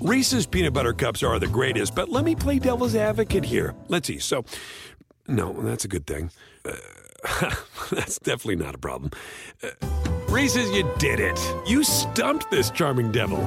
Reese's peanut butter cups are the greatest, but let me play devil's advocate here. Let's see. So, no, that's a good thing. Uh, that's definitely not a problem. Uh, Reese's, you did it. You stumped this charming devil.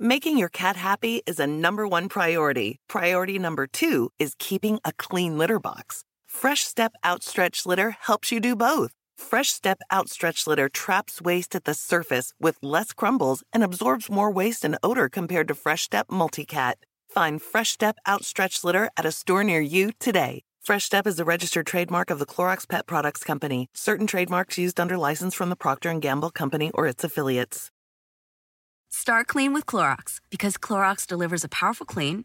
Making your cat happy is a number one priority. Priority number two is keeping a clean litter box. Fresh Step Outstretched Litter helps you do both. Fresh Step Outstretched Litter traps waste at the surface with less crumbles and absorbs more waste and odor compared to Fresh Step Multicat. Find Fresh Step Outstretched Litter at a store near you today. Fresh Step is a registered trademark of the Clorox Pet Products Company. Certain trademarks used under license from the Procter & Gamble Company or its affiliates. Start clean with Clorox because Clorox delivers a powerful clean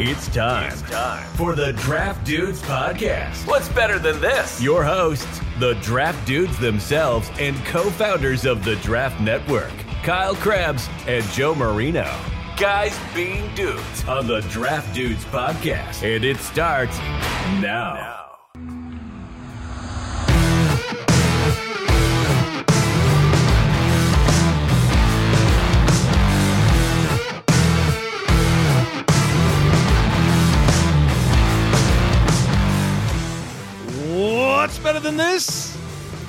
It's time, it's time for the Draft Dudes podcast. What's better than this? Your hosts, the Draft Dudes themselves and co-founders of the Draft Network, Kyle Crabbs and Joe Marino. Guys being dudes on the Draft Dudes podcast. And it starts now. now. Better than this?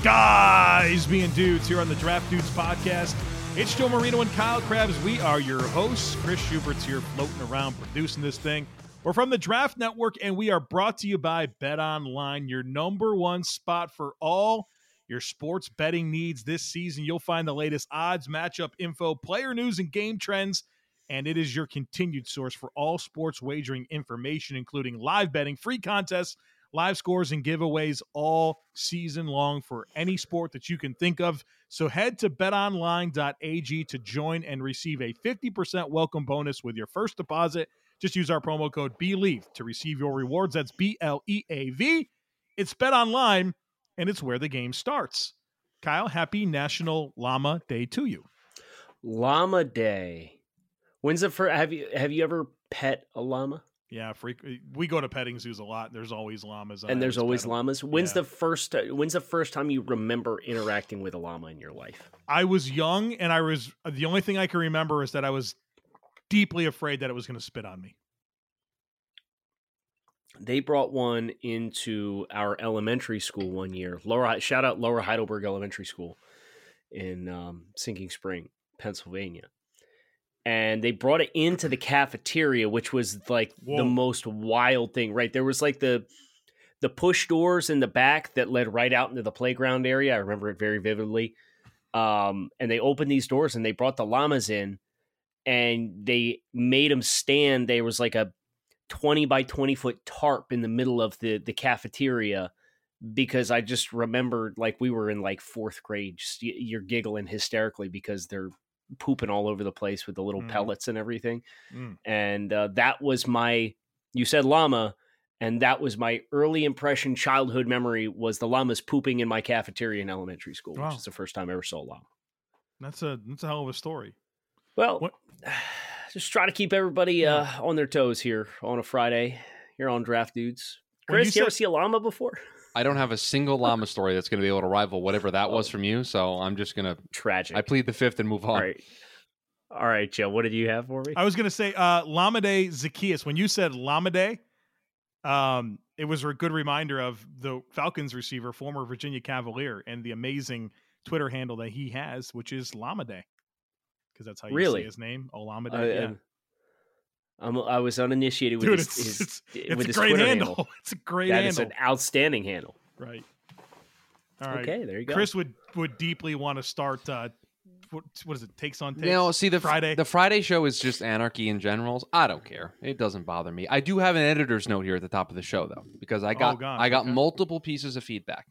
Guys being dudes here on the Draft Dudes podcast. It's Joe Marino and Kyle Crabbs. We are your hosts. Chris Schubert's here floating around producing this thing. We're from the Draft Network, and we are brought to you by Bet Online, your number one spot for all your sports betting needs this season. You'll find the latest odds, matchup info, player news, and game trends. And it is your continued source for all sports wagering information, including live betting, free contests, live scores and giveaways all season long for any sport that you can think of. So head to betonline.ag to join and receive a 50% welcome bonus with your first deposit. Just use our promo code BLEAV to receive your rewards. That's B L E A V. It's Bet Online, and it's where the game starts. Kyle, happy National Llama Day to you. Llama Day. When's the first? Have you have you ever pet a llama? Yeah, freak. We go to petting zoos a lot. There's always llamas, and there's always llamas. When's yeah. the first? When's the first time you remember interacting with a llama in your life? I was young, and I was the only thing I can remember is that I was deeply afraid that it was going to spit on me. They brought one into our elementary school one year. Laura, shout out Lower Heidelberg Elementary School in um, Sinking Spring, Pennsylvania and they brought it into the cafeteria, which was like Whoa. the most wild thing, right? There was like the the push doors in the back that led right out into the playground area. I remember it very vividly. Um, and they opened these doors and they brought the llamas in and they made them stand. There was like a 20 by 20 foot tarp in the middle of the, the cafeteria because I just remembered like we were in like fourth grade. Just, you're giggling hysterically because they're pooping all over the place with the little mm. pellets and everything. Mm. And uh, that was my, you said llama, and that was my early impression, childhood memory was the llamas pooping in my cafeteria in elementary school, wow. which is the first time I ever saw a llama. That's a that's a hell of a story. Well, what? just try to keep everybody yeah. uh, on their toes here on a Friday here on Draft Dudes. Chris, you, you said- ever see a llama before? I don't have a single llama story that's going to be able to rival whatever that was from you. So I'm just going to tragic. I plead the fifth and move on. All right. All right, Joe. What did you have for me? I was going to say uh, Lamade Zaccheaus. When you said Lamade, um, it was a good reminder of the Falcons receiver, former Virginia Cavalier, and the amazing Twitter handle that he has, which is Lamade, because that's how you really? say his name. Olamide. Uh, yeah. I'm, i was uninitiated with Dude, his, it's, his, it's, it's a great Twitter handle. handle. It's a great that handle. That is an outstanding handle. Right. All right. Okay, there you go. Chris would would deeply want to start. Uh, what, what is it? Takes on takes. You know, see the Friday. The Friday show is just anarchy in general. I don't care. It doesn't bother me. I do have an editor's note here at the top of the show though, because I got oh, I got okay. multiple pieces of feedback,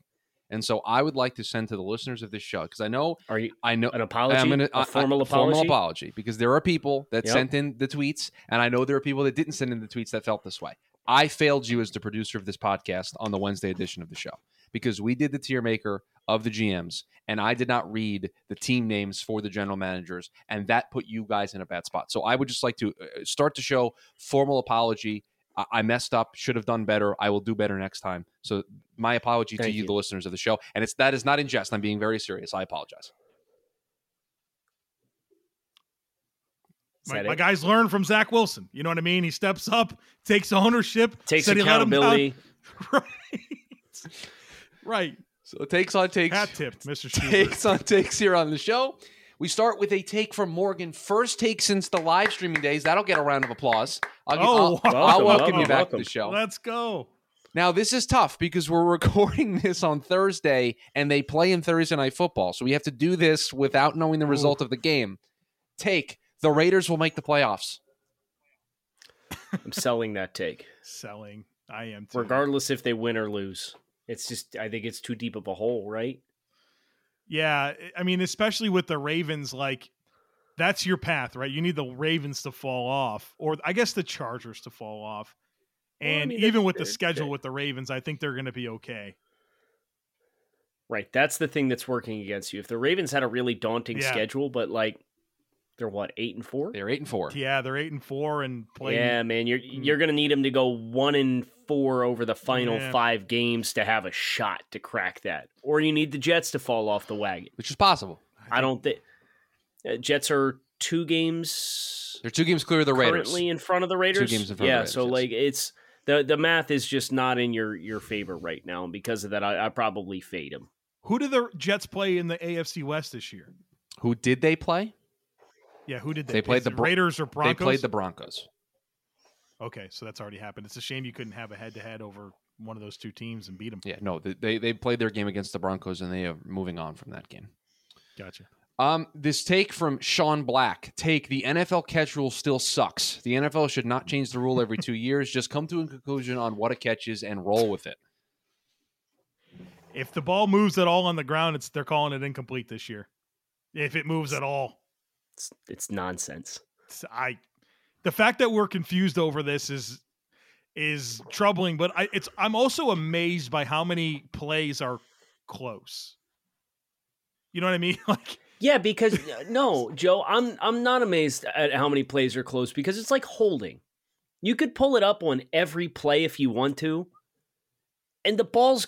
And so I would like to send to the listeners of this show because I know Are you I know an apology? I'm gonna, a I- I- formal formal apology? apology because there are people that Yep. sent in the tweets, and I know there are people that didn't send in the tweets that felt this way. I failed you as the producer of this podcast on the Wednesday edition of the show because we did the tier maker of the GMs, and I did not read the team names for the general managers, and that put you guys in a bad spot. So I would just like to uh, start to show formal apology. I- I messed up, should have done better. I will do better next time. So my apology to you, you. the listeners of the show, and it's that is not in jest. I'm being very serious. I apologize. My, my guys learn from Zach Wilson. You know what I mean? He steps up, takes ownership, takes said he let him down. accountability. right. right. So takes on takes. Hat tip, Mr. Schubert. takes on takes here on the show. We start with a take from Morgan. First take since the live streaming days. That'll get a round of applause. I'll, Oh, I'll, wow. I'll Welcome, welcome, welcome, you back welcome. to the show. Let's go. Now, this is tough because we're recording this on Thursday and they play in Thursday Night Football. So we have to do this without knowing the result of the game. Take the Raiders will make the playoffs. I'm selling that take, Selling. I am too. regardless if they win or lose. It's just I think it's too deep of a hole, right? Yeah, eh, I mean, especially with the Ravens, like that's your path, right? You need the Ravens to fall off, or I guess the Chargers to fall off. Well, I And mean, even with the schedule they're- with the Ravens, I think they're going to be okay. Right. That's the thing that's working against you. If the Ravens had a really daunting Yeah. schedule, but like they're what eight and four. They're eight and four. Yeah, they're eight and four and playing. Yeah, man, you're mm. you're gonna need them to go one and four over the final Yeah. five games to have a shot to crack that, or you need the Jets to fall off the wagon. Which is possible. I don't think uh, Jets are two games They're two games clear of the Raiders. currently in front of the Raiders. Two games in front of the yeah, Raiders, so yes. like it's the the math is just not in your your favor right now, and because of that, I, I probably fade them. Who did the Jets play in the AFC West this year? Who did they play? Yeah, who did they? They played Is the it Raiders or Broncos. They played the Broncos. Okay, so that's already happened. It's a shame you couldn't have a head-to-head over one of those two teams and beat them. Yeah, no, they- they they played their game against the Broncos and they are moving on from that game. Gotcha. Um, this take from Sean Black. Take the NFL catch rule still sucks. The NFL should not change the rule every two years. Just come to a conclusion on what a catch is and roll with it. If the ball moves at all on the ground, it's they're calling it incomplete this year. If it moves at all, It's, it's nonsense. It's- I the fact that we're confused over this is is troubling, but I it's I'm also amazed by how many plays are close. You know what I mean? Like Yeah, because no, Joe, I'm I'm not amazed at how many plays are close because it's like holding. You could pull it up on every play if you want to, and the ball's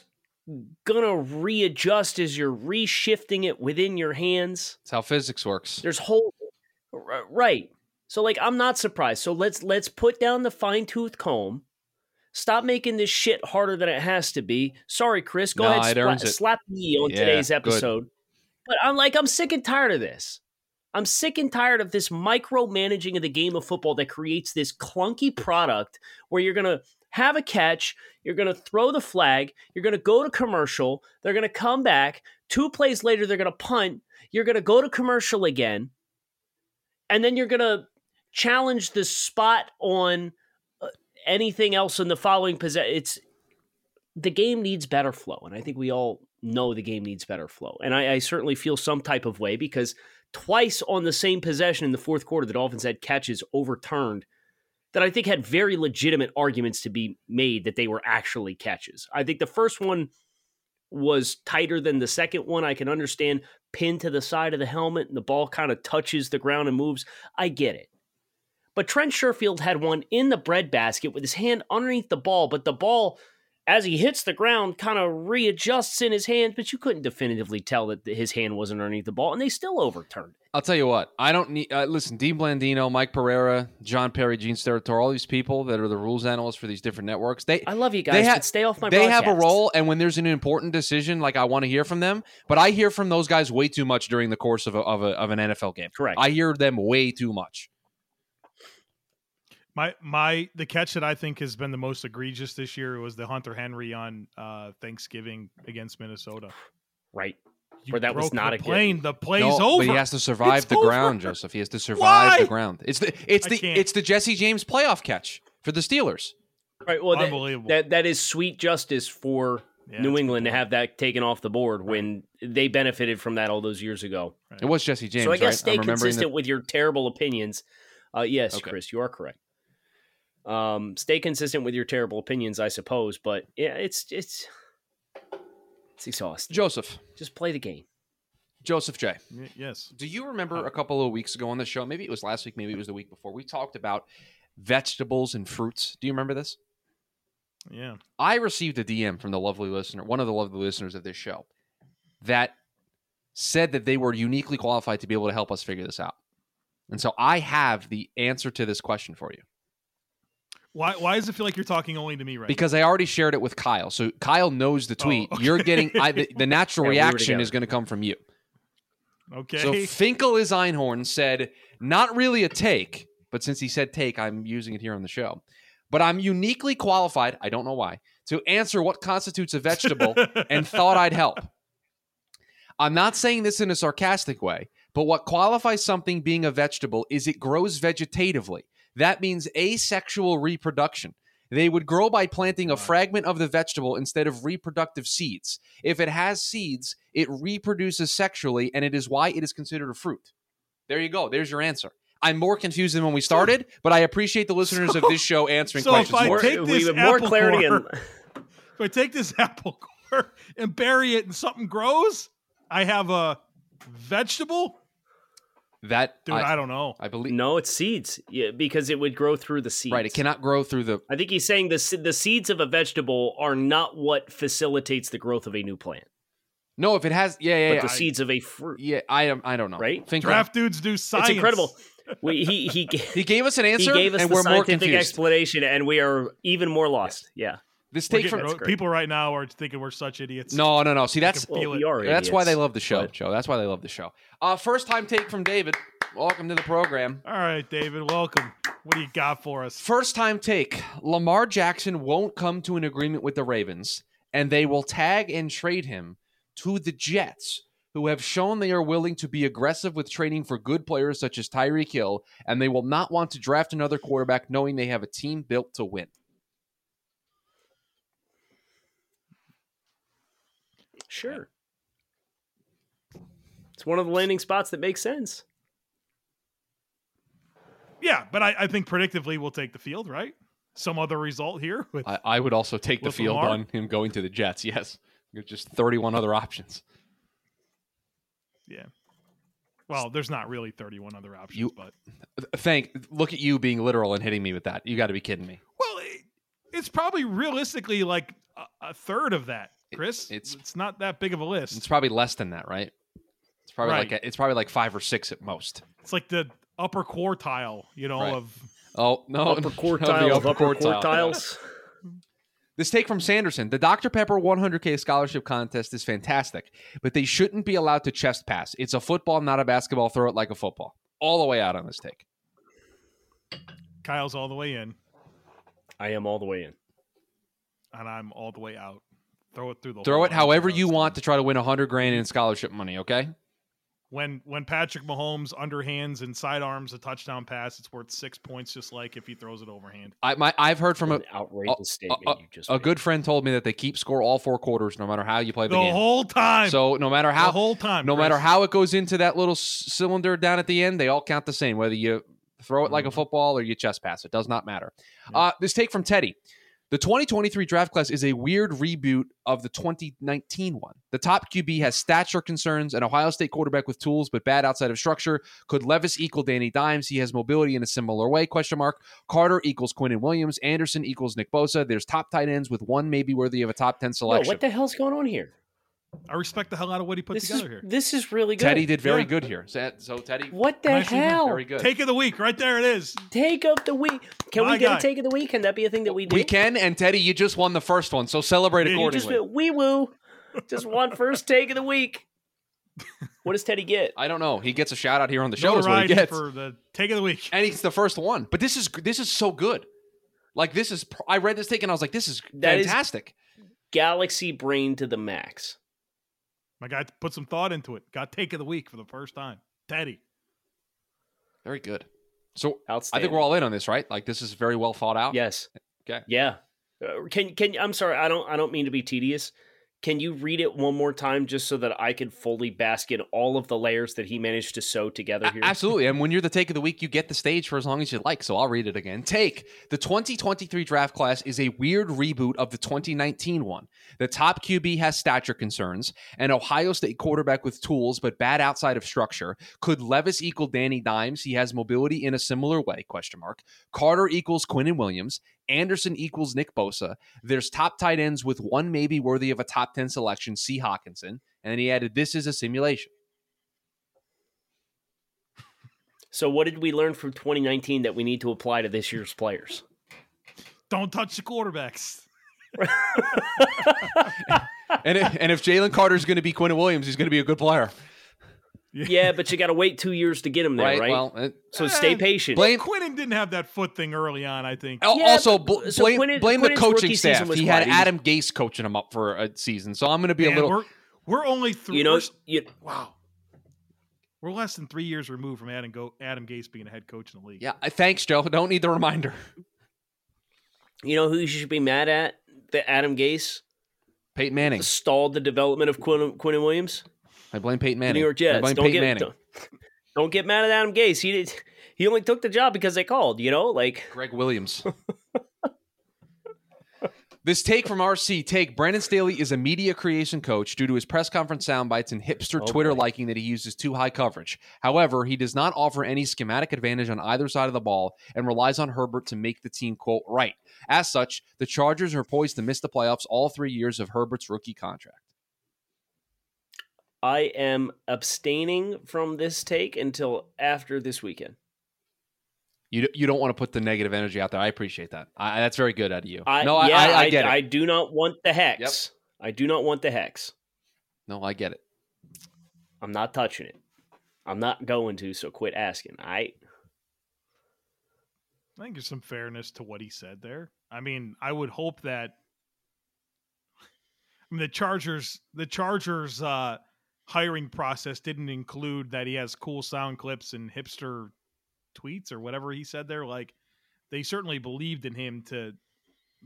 gonna readjust as you're reshifting it within your hands. That's how physics works. There's whole right. So like I'm not surprised. So let's let's put down the fine tooth comb. Stop making this shit harder than it has to be. Sorry, Chris. Go No, ahead, spla- slap me on Yeah, today's good. episode. But I'm like, I'm sick and tired of this. I'm sick and tired of this micromanaging of the game of football that creates this clunky product where you're gonna have a catch, you're gonna throw the flag, you're gonna go to commercial, they're gonna come back, two plays later, they're gonna punt, you're gonna go to commercial again, and then you're gonna challenge the spot on uh, anything else in the following possession. It's the game needs better flow, and I think we all know the game needs better flow. And I, I certainly feel some type of way because twice on the same possession in the fourth quarter, the Dolphins had catches overturned that I think had very legitimate arguments to be made that they were actually catches. I think the first one was tighter than the second one. I can understand pinned to the side of the helmet and the ball kind of touches the ground and moves. I get it. But Trent Sherfield had one in the breadbasket with his hand underneath the ball, but the ball, as he hits the ground, kind of readjusts in his hand, but you couldn't definitively tell that his hand wasn't underneath the ball, and they still overturned it. I'll tell you what. I don't need. Uh, listen, Dean Blandino, Mike Pereira, John Parry, Gene Steratore, all these people that are the rules analysts for these different networks. They I love you guys, they ha- but stay off my They have a role, and when there's an important decision, like I want to hear from them. But I hear from those guys way too much during the course of a, of, a, of an NFL game. Correct. I hear them way too much. My my the catch that I think has been the most egregious this year was the Hunter Henry on uh Thanksgiving against Minnesota. Right. You Where that was not the a good- plane. The play's no, over. but he has to survive It's the over. ground, Joseph. He has to survive Why? the ground. It's the it's the it's the Jesse James playoff catch for the Steelers. Right. Well, Unbelievable. that that is sweet justice for Yeah, New England good to have that taken off the board when they benefited from that all those years ago. It was Jesse James. so I guess right? stay consistent that- with your terrible opinions. Uh, yes, Okay. Chris, you are correct. Um, stay consistent with your terrible opinions, I suppose. But yeah, it's it's it's exhausting. Joseph. Just play the game. Joseph J. Y- yes. Do you remember a couple of weeks ago on the show? Maybe it was last week, maybe it was the week before. We talked about vegetables and fruits. Do you remember this? Yeah. I received a DM from the lovely listener, one of the lovely listeners of this show, that said that they were uniquely qualified to be able to help us figure this out. And so I have the answer to this question for you Why? Why does it feel like you're talking only to me right because I already shared it with Kyle. So Kyle knows the Oh, tweet. okay. You're getting I, the, the natural Yeah, reaction together. is going to come from you. Okay. So Finkle is Einhorn said, not really a take, but since he said take, I'm using it here on the show. But I'm uniquely qualified, I don't know why, to answer what constitutes a vegetable and thought I'd help. I'm not saying this in a sarcastic way, but what qualifies something being a vegetable is it grows vegetatively. That means asexual reproduction. They would grow by planting a fragment of the vegetable instead of reproductive seeds. If it has seeds, it reproduces sexually, and it is why it is considered a fruit. There you go. There's your answer. I'm more confused than when we started, but I appreciate the listeners of this show answering so if questions. I More- take this have more apple clarity. core- And, if I take this apple core and bury it and something grows, I have a vegetable. That Dude, I, don't know. I believe no, it's seeds. Yeah, because it would grow through the seeds. right. It cannot grow through the I think he's saying the the seeds of a vegetable are not what facilitates the growth of a new plant, No, if it has, yeah, yeah, but yeah. the seeds of a fruit. yeah, I am. I don't know. Right? Think Draft dudes do science. It's incredible. We, he he He gave us an answer. he answer, gave us and the we're more scientific confused. explanation, and we are even more lost. Yeah. This We're take from ro- great. people right now are thinking we're such idiots. no, no, no. See, that's Well, it. we are that's why they love the show, but- Joe. That's why they love the show. Uh, first time take from David. Welcome to the program. All right, David, welcome. What do you got for us? First time take. Lamar Jackson won't come to an agreement with the Ravens, and they will tag and trade him to the Jets, who have shown they are willing to be aggressive with trading for good players such as Tyreek Hill, and they will not want to draft another quarterback knowing they have a team built to win. Sure. It's one of the landing spots that makes sense. Yeah, but I, I think predictively we'll take the field, right? Some other result here with I, I would also take the field Lamar? on him going to the Jets. Yes, There's just 31 other options. yeah. Well, there's not really 31 other options, You- but Thank. Look at you being literal and hitting me with that. You got to be kidding me. well, it, it's probably realistically like a, a third of that, Chris. it's- it's not that big of a list. It's probably less than that, right? It's probably Right. like a, it's probably like five or six at most. It's like the upper quartile, you know, Right. of Oh no, Upper quartile the of upper quartiles. This take from Sanderson: the Dr Pepper 100K scholarship contest is fantastic, but they shouldn't be allowed to chest pass. It's a football, not a basketball. Throw it like a football. All the way out on this take. Kyle's all the way in, I am all the way in. and I'm all the way out. Throw it through the Throw it however you want to try to win a hundred grand in scholarship money. Okay. When when Patrick Mahomes underhands and sidearms a touchdown pass, it's worth six points, just like if he throws it overhand. I my I've heard from a An outrageous a, statement a- you just a made. good friend told me that they keep score all four quarters, no matter how you play the, The game. whole time. So no matter how the whole time. no Chris. matter how it goes into that little s- cylinder down at the end, they all count the same. Whether you throw it like a football or you chest pass, it does not matter. Uh, this take from Teddy. The 2023 draft class is a weird reboot of the 2019 one. The top QB has stature concerns, an Ohio State quarterback with tools but bad outside of structure. Could Levis equal Danny Dimes? He has mobility in a similar way. Question mark. Carter equals Quinnen Williams. Anderson equals Nick Bosa. There's top tight ends with one maybe worthy of a top 10 Whoa, selection. what the hell's going on here? I respect the hell out of what he put This together is here. this is really good. Teddy did very Yeah. good here. So, so Teddy, What the Nice to hear. hell? very good. Take of the week, right there it is. Take of the week. Can My we get guy. a take of the week? Can that be a thing that we do? We can, and Teddy, you just won the first one, so celebrate Yeah, you You just accordingly. wee woo. Just one first take of the week. What does Teddy get? I don't know. He gets a shout out here on the show. Is what he gets, for the take of the week. and he's the first one. But this is this is so good. Like this is. I read this take and I was like, this is That is- fantastic. Galaxy brain to the max. My guy put some thought into it. Got take of the week for the first time. Teddy. very good. So I think we're all in on this, right? Like this is very well thought out. Yes. Okay. Yeah. Uh, can can I'm sorry. I don't I don't mean to be tedious. Can you read it one more time just so that I can fully bask in all of the layers that he managed to sew together here? Absolutely. And when you're the take of the week, you get the stage for as long as you like. So I'll read it again. Take the 2023 draft class is a weird reboot of the 2019 one. The top QB has stature concerns, and Ohio State quarterback with tools but bad outside of structure. Could Levis equal Danny Dimes? He has mobility in a similar way. Question mark. Carter equals Quinnen Williams. Anderson equals Nick Bosa. There's top tight ends with one maybe worthy of a top 10 selection, C. Hockenson. And then he added, This is a simulation. So, what did we learn from 2019 that we need to apply to this year's players? Don't touch the quarterbacks. and, if, and if Jalen Carter's going to be Quinnen Williams, he's going to be a good player. Yeah, but you got to wait two years to get him there, right? right? Well, it, so eh, stay patient. Blame Quinnen didn't have that foot thing early on. I think. Yeah, also, bl- so blame, Quinnen, blame the coaching staff. He had Adam Gase coaching him up for a season, so I'm going to be Man, a little. We're, we're only three. You know, you, wow. We're less than three years removed from Adam, Go- Adam Gase being a head coach in the league. Yeah, thanks, Joe. Don't need the reminder. You know who you should be mad at? The Adam Gase. Peyton Manning stalled the development of Quinn, Quinnen Williams. I blame Peyton Manning. The New York Jets. I blame don't Peyton get, Manning. Don't, don't, get mad at Adam Gase. He did. He only took the job because they called. You know, like Gregg Williams. this take from RC take Brandon Staley is a media creation coach due to his press conference soundbites and hipster okay. Twitter liking that he uses two high coverage. However, he does not offer any schematic advantage on either side of the ball and relies on Herbert to make the team quote right. As such, the Chargers are poised to miss the playoffs all three years of Herbert's rookie contract. I am abstaining from this take until after this weekend. You you don't want to put the negative energy out there. I appreciate that. I, that's very good out of you. I, no, yeah, I, I, I, get it. I do not want the hex. Yep. I do not want the hex. No, I get it. I'm not touching it. I'm not going to. So quit asking. I. I think there's some fairness to what he said there. I mean, I would hope that. I mean, the Chargers. The Chargers. uh hiring process didn't include that he has cool sound clips and hipster tweets or whatever he said there. Like they certainly believed in him to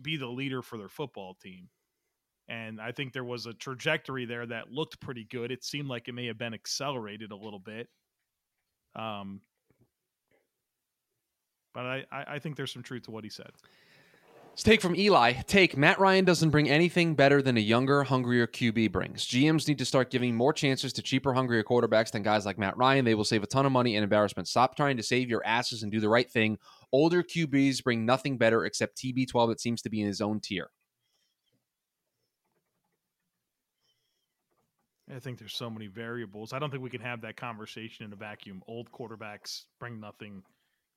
be the leader for their football team. And I think there was a trajectory there that looked pretty good. It seemed like it may have been accelerated a little bit. Um, but I, I think there's some truth to what he said. Take from Eli. Take Matt Ryan doesn't bring anything better than a younger, hungrier QB brings. GMs need to start giving more chances to cheaper, hungrier quarterbacks than guys like Matt Ryan. They will save a ton of money and embarrassment. Stop trying to save your asses and do the right thing. Older QBs bring nothing better except TB12 that seems to be in his own tier. I think there's so many variables. I don't think we can have that conversation in a vacuum. Old quarterbacks bring nothing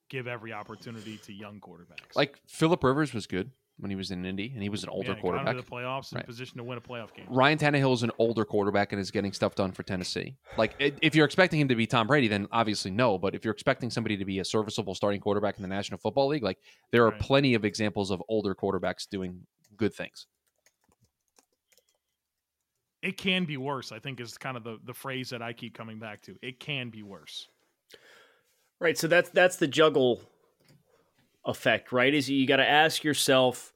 give every opportunity to young quarterbacks. Like Philip Rivers was good when he was in Indy, and he was an older yeah, quarterback. the playoffs in right. position to win a playoff game. Ryan Tannehill is an older quarterback and is getting stuff done for Tennessee. Like if you're expecting him to be Tom Brady, then obviously no. But if you're expecting somebody to be a serviceable starting quarterback in the National Football League, like there are right. plenty of examples of older quarterbacks doing good things. It can be worse. I think is kind of the the phrase that I keep coming back to. It can be worse. Right. So that's that's the juggle effect, right? Is you got to ask yourself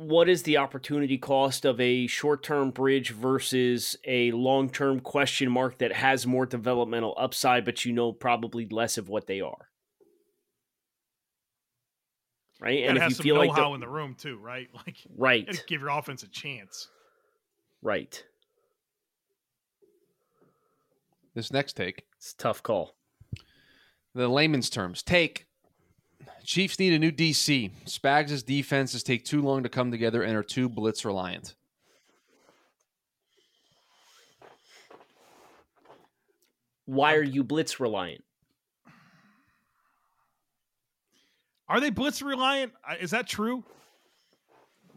what is the opportunity cost of a short-term bridge versus a long-term question mark that has more developmental upside but you know probably less of what they are. Right? And, and if you feel like know-how in the room too, right? Like right. give your offense a chance. Right. This next take. It's a tough call. The layman's terms. Take. Chiefs need a new DC. Spags' defenses take too long to come together and are too blitz reliant. Why are you blitz reliant? Are they blitz reliant? Is that true?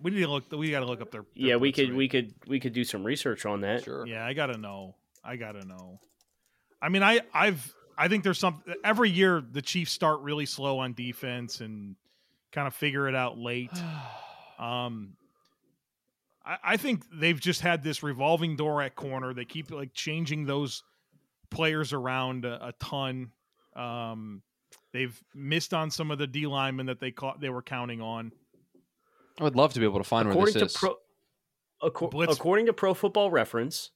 We need to look. We got to look up their. their yeah, we could. Rate. We could. We could do some research on that. Sure. Yeah, I gotta know. I gotta know. I mean, I I've I think there's some every year the Chiefs start really slow on defense and kind of figure it out late. Um, I, I think they've just had this revolving door at corner. They keep like changing those players around a, a ton. Um, they've missed on some of the D linemen that they caught they were counting on. I would love to be able to find where according this to is. pro, acco- Blitz- according to Pro Football Reference,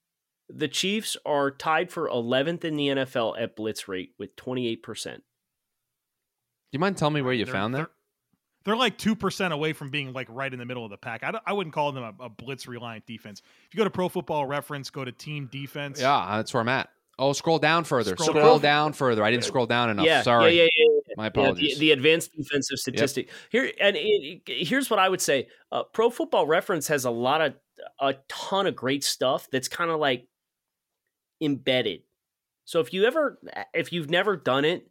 the Chiefs are tied for 11th in the NFL at blitz rate with 28 percent. Do you mind telling me where you They're- found that? they're- They're like two percent away from being like right in the middle of the pack. I, don't- I wouldn't call them a, a blitz reliant defense. If you go to Pro Football Reference, go to team defense. Yeah, that's where I'm at. Oh, scroll down further. Scroll Scroll, down. down further. I didn't scroll down enough. Yeah, Sorry. yeah, yeah, yeah, yeah. My Yeah, apologies. the, the advanced defensive statistic here, and it, it- here's what I would say: uh, Pro Football Reference has a lot of a ton of great stuff that's kind of like embedded. So if you ever, if you've never done it,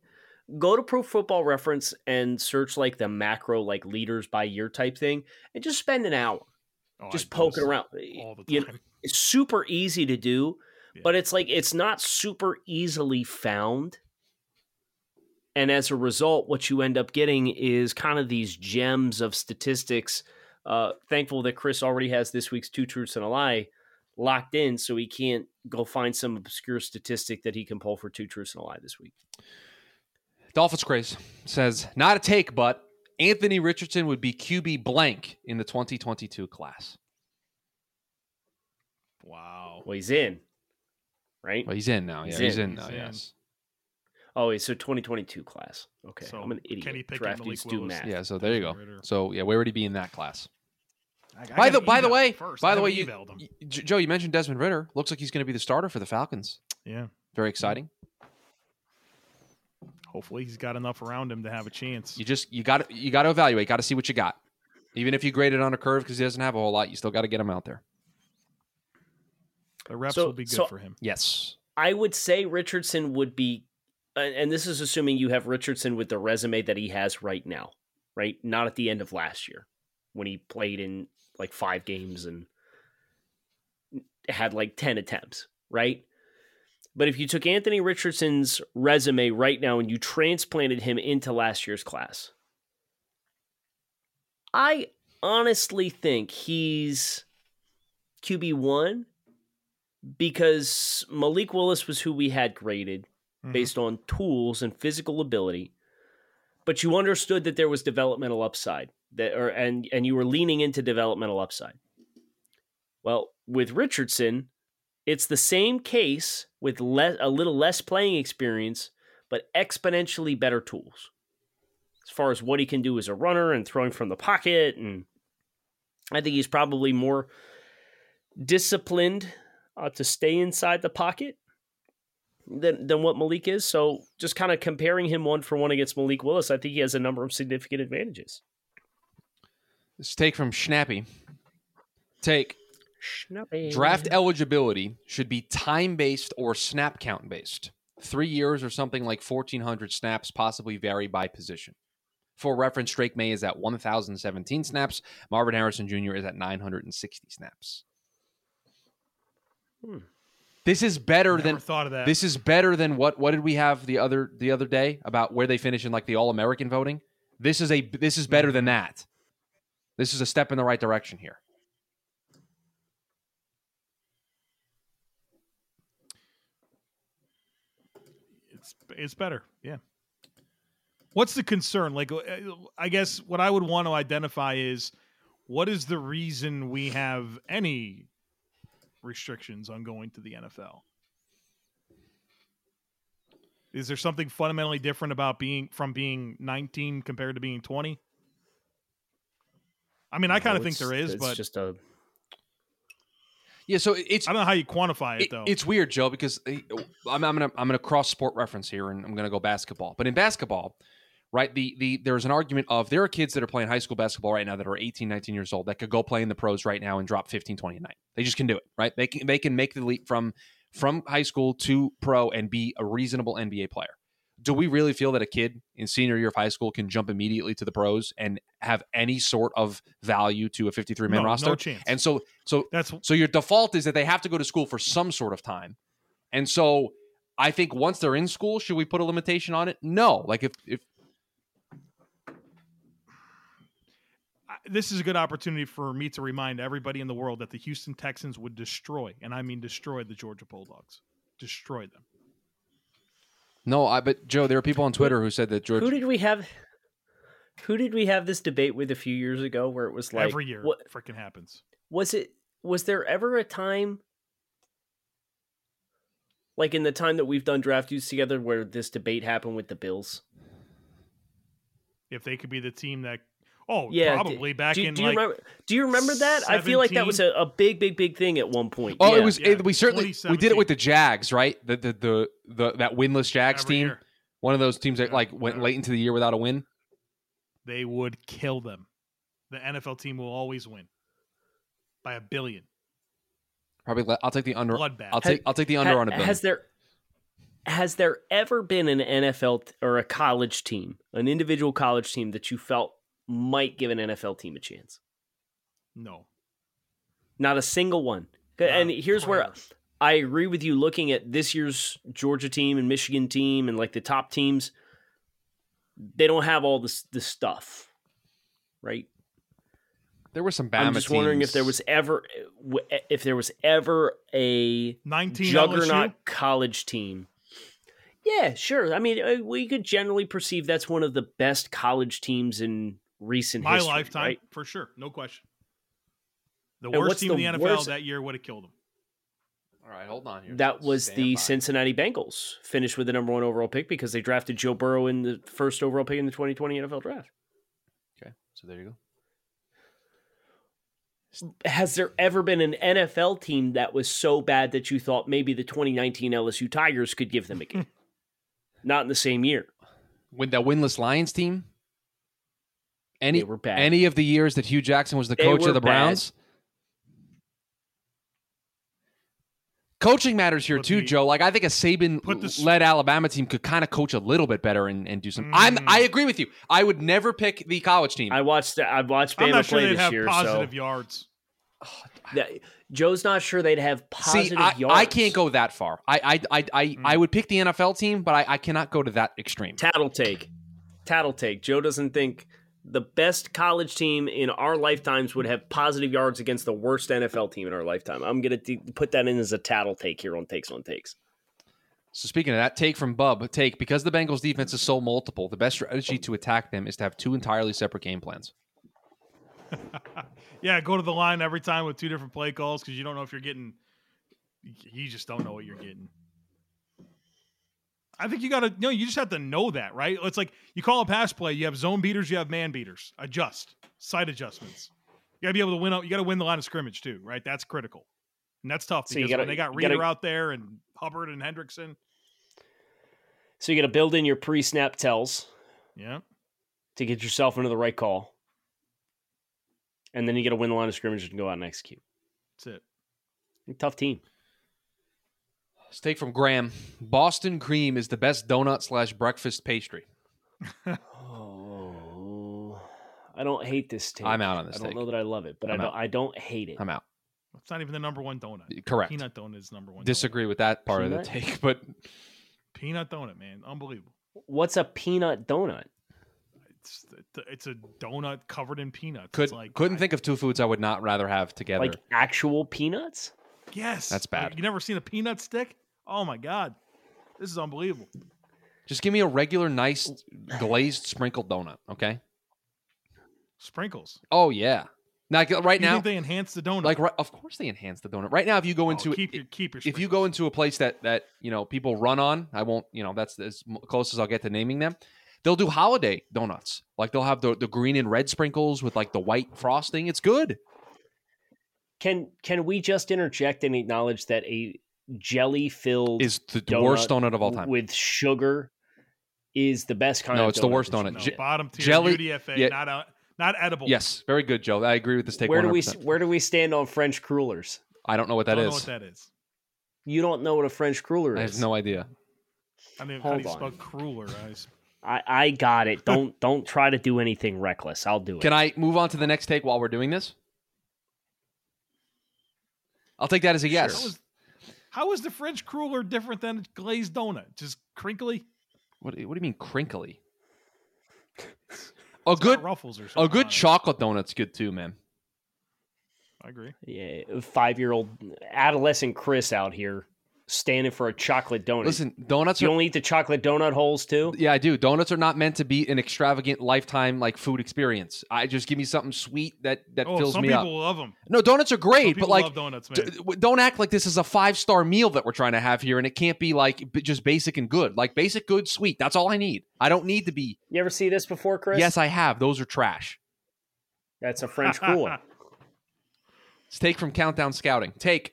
go to Pro Football Reference and search like the macro, like leaders by year type thing, and just spend an hour Oh, just poking around. all the You know, time. it's super easy to do, Yeah. but it's like it's not super easily found. And as a result, what you end up getting is kind of these gems of statistics. Uh, thankful that Chris already has this week's two truths and a lie locked in, so he can't go find some obscure statistic that he can pull for two truths and a lie this week. Dolphins Craze says, not a take, but Anthony Richardson would be QB blank in the 2022 class. Wow. Well, he's in, right? Well, he's in now. Yeah, He's he's, in. in, now. He's in. Yes. Oh, he's so 2022 class. Okay, So, I'm an idiot. Kenny Pickett, Draft Malik dudes do math. Yeah. So there you go. So yeah, where would he be in that class? I- I By the by the way, first. by the way, you, emailed you- Joe, you mentioned Desmond Ridder. Looks like he's going to be the starter for the Falcons. Yeah. Very exciting. Hopefully, he's got enough around him to have a chance. You just you got to you got to evaluate. Got to see what you got. Even if you grade it on a curve because he doesn't have a whole lot, you still got to get him out there. The reps So- will be good so- for him. Yes. I would say Richardson would be, and and this is assuming you have Richardson with the resume that he has right now, right? Not at the end of last year when he played in like five games and had like 10 attempts, right? But if you took Anthony Richardson's resume right now and you transplanted him into last year's class, I honestly think he's QB1 because Malik Willis was who we had graded Mhm. based on tools and physical ability, but you understood that there was developmental upside that or and and you were leaning into developmental upside. Well, with Richardson, it's the same case with le- a little less playing experience, but exponentially better tools as far as what he can do as a runner and throwing from the pocket. And I think he's probably more disciplined uh, to stay inside the pocket than than what Malik is. So just kind of comparing him one for one against Malik Willis, I think he has a number of significant advantages. This take from Schnappy. Take Snappy. draft eligibility should be time based or snap count based. Three years or something like 1,400 snaps, possibly vary by position. For reference, Drake Maye is at 1,017 snaps. Marvin Harrison Jr. is at 960 snaps. Hmm. This is better Never than thought of that. this is better than what what did we have the other the other day about where they finish in like the All American voting. This is a this is better than that. This is a step in the right direction here. it's it's better. Yeah. What's the concern? Like, uh, I guess what I would want to identify is what is the reason we have any restrictions on going to the NFL? Is there something fundamentally different about being from being 19 compared to being 20? I mean, I kind of think there is, it's- is, it's but just a Yeah, so it's I don't know how you quantify it, It- though. it's weird, Joe, because uh, I'm, I'm gonna I'm gonna cross sport reference here, and I'm gonna go basketball. But in basketball, right, the the there's an argument of there are kids that are playing high school basketball right now that are 18, 19 years old that could go play in the pros right now and drop 15, 20 a night. They just can do it, right? They can they can make the leap from from high school to pro and be a reasonable NBA player. Do we really feel that a kid in senior year of high school can jump immediately to the pros and have any sort of value to a 53 man No, no roster? chance. And so so That's so your default is that they have to go to school for some sort of time. And so I think once they're in school, should we put a limitation on it? No. Like if if this is a good opportunity for me to remind everybody in the world that the Houston Texans would destroy, and I mean destroy the Georgia Bulldogs. Destroy them. No, I but Joe, there are people on Twitter who said that George. who did we have? Who did we have this debate with a few years ago where it was like Every year, What, freaking happens. was it? Was there ever a time, like in the time that we've done draft dudes together, where this debate happened with the Bills? If they could be the team that, oh, Yeah, probably back do, in do you like remember? Do you remember that? I feel like that was a, a big, big, big thing at one point. Oh, Yeah. it was. Yeah, it- we certainly we did it with the Jags, right? The the the, the that winless Jags every team. year. One of those teams that Yeah, like went late into the year without a win. they would kill them. The NFL team will always win by a billion. Probably. let- I'll take the under. Bloodbath. I'll take. I'll take the under Ha- on a billion. Has there has there ever been an NFL t- or a college team, an individual college team that you felt might give an NFL team a chance? No. Not a single one. Not and here's where. I agree with you looking at this year's Georgia team and Michigan team and like the top teams. They don't have all this this stuff, right? there were some Bama I'm just wondering if there was ever if there was ever a 19 juggernaut LSU? college team. Yeah, sure. I mean, uh, we could generally perceive that's one of the best college teams in recent My history, lifetime, right? for sure. No question. The And worst what's team in the the NFL worst- that year would have killed them. All right, hold on here. That was Stand the by. Cincinnati Bengals, finished with the number one overall pick because they drafted Joe Burrow in the first overall pick in the 2020 NFL draft. Okay, so there you go. Has there ever been an NFL team that was so bad that you thought maybe the 2019 LSU Tigers could give them a game? Not in the same year. With that winless Lions team. Any They were bad. any of the years that Hue Jackson was the They coach of the bad. Browns. Coaching matters here Put too, the- Joe. Like I think a Saban Put the s- led Alabama team could kind of coach a little bit better and, and do some. I'm Mm. I agree with you. I would never pick the college team. I watched I watched I'm Bama not sure play they'd this have year. positive so yards. that- Joe's not sure they'd have positive See, I, yards. I can't go that far. I I I I, Mm. I would pick the NFL team, but I, I cannot go to that extreme. Tattle take. Tattle take. Joe doesn't think the best college team in our lifetimes would have positive yards against the worst NFL team in our lifetime. I'm going to put that in as a tattle take here on Takes on Takes. So speaking of that, take from Bub, take because the Bengals defense is so multiple, the best strategy to attack them is to have two entirely separate game plans. Yeah, go to the line every time with two different play calls because you don't know if you're getting. You just don't know what you're getting. I think you got to no. You just have to know that, right? It's like you call a pass play. You have zone beaters. You have man beaters. Adjust side adjustments. You got to be able to win. out- You got to win the line of scrimmage too, right? That's critical, and that's tough So because gotta- when they got you gotta- out there and Hubbard and Hendrickson, So you got to build in your pre snap tells yeah, to get yourself into the right call. And then you got to win the line of scrimmage and go out and execute. that's it. Tough team. Let's take from Graham. Boston cream is the best donut slash breakfast pastry. Oh, I don't hate this take. I'm out on this I don't take. know that I love it, but I I'm don't. out. I don't hate it. I'm out. It's not even the number one donut. Correct. Peanut donut is number one. donut. Disagree with that part of the take, but Peanut donut, man, unbelievable. What's a peanut donut? It's it's a donut covered in peanuts. could it's like couldn't I- think of two foods I would not rather have together. Like actual peanuts? Yes, That's Like, bad. you never seen a peanut stick? Oh my god, this is unbelievable. Just give me a regular, nice glazed sprinkled donut, okay? Sprinkles. Oh yeah. Now, like, right you now, think they enhance the donut? like right, of course they enhance the donut. Right now, if you go Oh, into keep your keep your. if you go into a place that that you know people run on, I won't. You know, that's as close as I'll get to naming them. They'll do holiday donuts. Like they'll have the the green and red sprinkles with like the white frosting. It's good. Can can we just interject and acknowledge that a jelly filled Is the worst donut of all time. with sugar is the best kind of No, of it's the worst that you donut. no, Je- bottom tier jelly- UDFA, yeah. not out, not edible. Yes, very good, Joe. I agree with this take. Where do we where do we stand on French crullers? I don't know what that don't is. know what that is. You don't know what a French cruller is. I have no idea. I mean, how do Hold you on. spell crueler? I s- I, I got it. Don't don't try to do anything reckless. I'll do it. Can I move on to the next take while we're doing this? I'll take that as a yes. is, how is the French cruller different than a glazed donut? Just crinkly? What, what do you mean crinkly? A It's good ruffles or something. a good chocolate donut's good too, man. I agree. Yeah, five year old adolescent Chris out here standing for a chocolate donut. Listen, donuts you are only eat the chocolate donut holes too. Yeah, I do. Donuts are not meant to be an extravagant lifetime like food experience. I just give me something sweet that that Oh, fills some me people up. love them. No, donuts are great, people but like love donuts, d- man. w- don't act like this is a five star meal that we're trying to have here, and it can't be like b- just basic and good. Like basic, good, sweet. That's all I need. I don't need to be. You ever see this before, Chris? Yes, I have. Those are trash. That's a French cooler. Let's take from Countdown Scouting. Take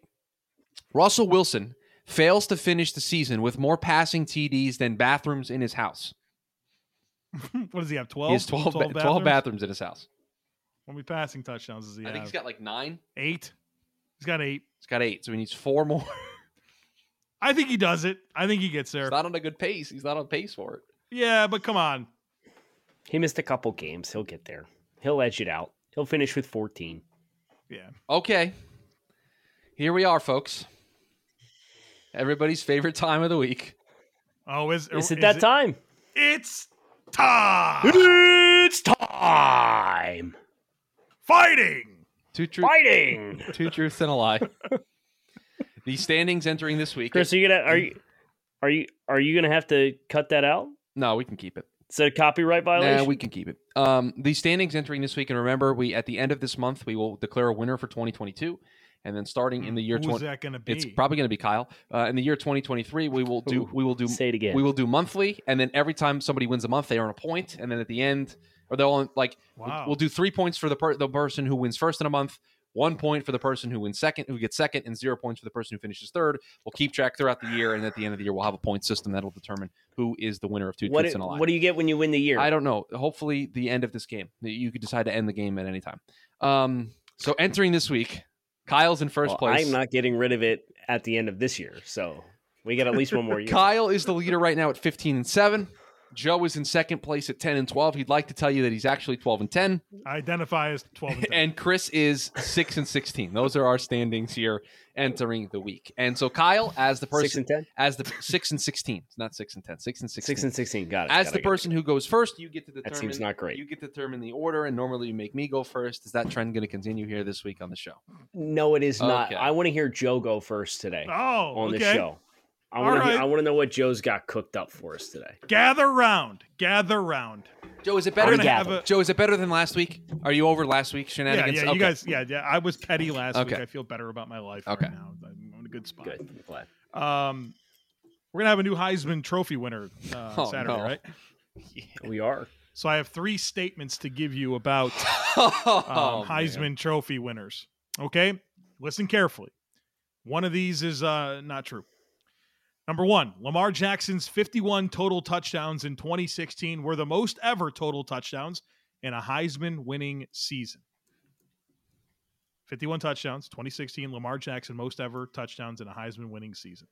Russell Wilson fails to finish the season with more passing TDs than bathrooms in his house. what does he have? 12? He has 12, ba- 12 bathrooms? bathrooms in his house. How many passing touchdowns does he I have? think he's got like nine. eight. He's got eight. He's got eight, so he needs four more. I think he does it. I think he gets there. He's not on a good pace. He's not on pace for it. Yeah, but come on. He missed a couple games. He'll get there. He'll edge it out. He'll finish with 14. Yeah. Okay. Here we are, folks. Everybody's favorite time of the week. Oh, is, Is it that time? It's time. It's time. Fighting. Two truths, Fighting. two truths and a lie. the standings entering this week. Chris, are you gonna are you are you are you gonna have to cut that out? No, we can keep it. Is that a copyright violation? Nah, we can keep it. Um, the standings entering this week, and remember, we at the end of this month we will declare a winner for 2022, and then starting in the year Who's 20, that going to be? it's probably going to be Kyle. Uh, in the year 2023, we will do Ooh, we will do Say it again. we will do monthly, and then every time somebody wins a month, they earn a point, and then at the end, or they'll like we'll- Wow. we'll do three points for the per- the person who wins first in a month. One point for the person who wins second, who gets second, and zero points for the person who finishes third. We'll keep track throughout the year, and at the end of the year, we'll have a point system that'll determine who is the winner of two what, truths do- and a lie. what do you get when you win the year? I don't know. Hopefully, the end of this game. You could decide to end the game at any time. Um, so entering this week, Kyle's in first Well, place. I'm not getting rid of it at the end of this year, so we got at least one more year. Kyle is the leader right now at 15 and 7. Joe is in second place at 10 and 12. He'd like to tell you that he's actually 12 and 10. I identify as 12 and 10. And Chris is 6 and 16. Those are our standings here entering the week. And so Kyle, as the person Six and ten, as the 6 and 16. It's not 6 and 10. 6 and 16. six and sixteen. Got it. As got the it, got it. person who goes first, you get to determine. That seems not great. You get to determine the order, and normally you make me go first. Is that trend going to continue here this week on the show? No, it is not. I want to hear Joe go first today oh, on okay. the show. I All want to. right. I want to know what Joe's got cooked up for us today. Gather round. Gather round. Joe, is it better? Than, have a. Joe, is it better than last week? Are you over last week's Yeah, shenanigans? yeah, Okay. you guys, yeah, yeah. I was petty last week. I feel better about my life Okay. right now. I'm in a good spot. Good. I'm glad. Um, we're gonna have a new Heisman Trophy winner uh, Oh, Saturday, no. right? We are. So I have three statements to give you about Oh, um, Heisman Trophy winners. Okay, listen carefully. One of these is uh, not true. Number one, Lamar Jackson's 51 total touchdowns in 2016 were the most ever total touchdowns in a Heisman winning season. 51 touchdowns, 2016, Lamar Jackson, most ever touchdowns in a Heisman winning season.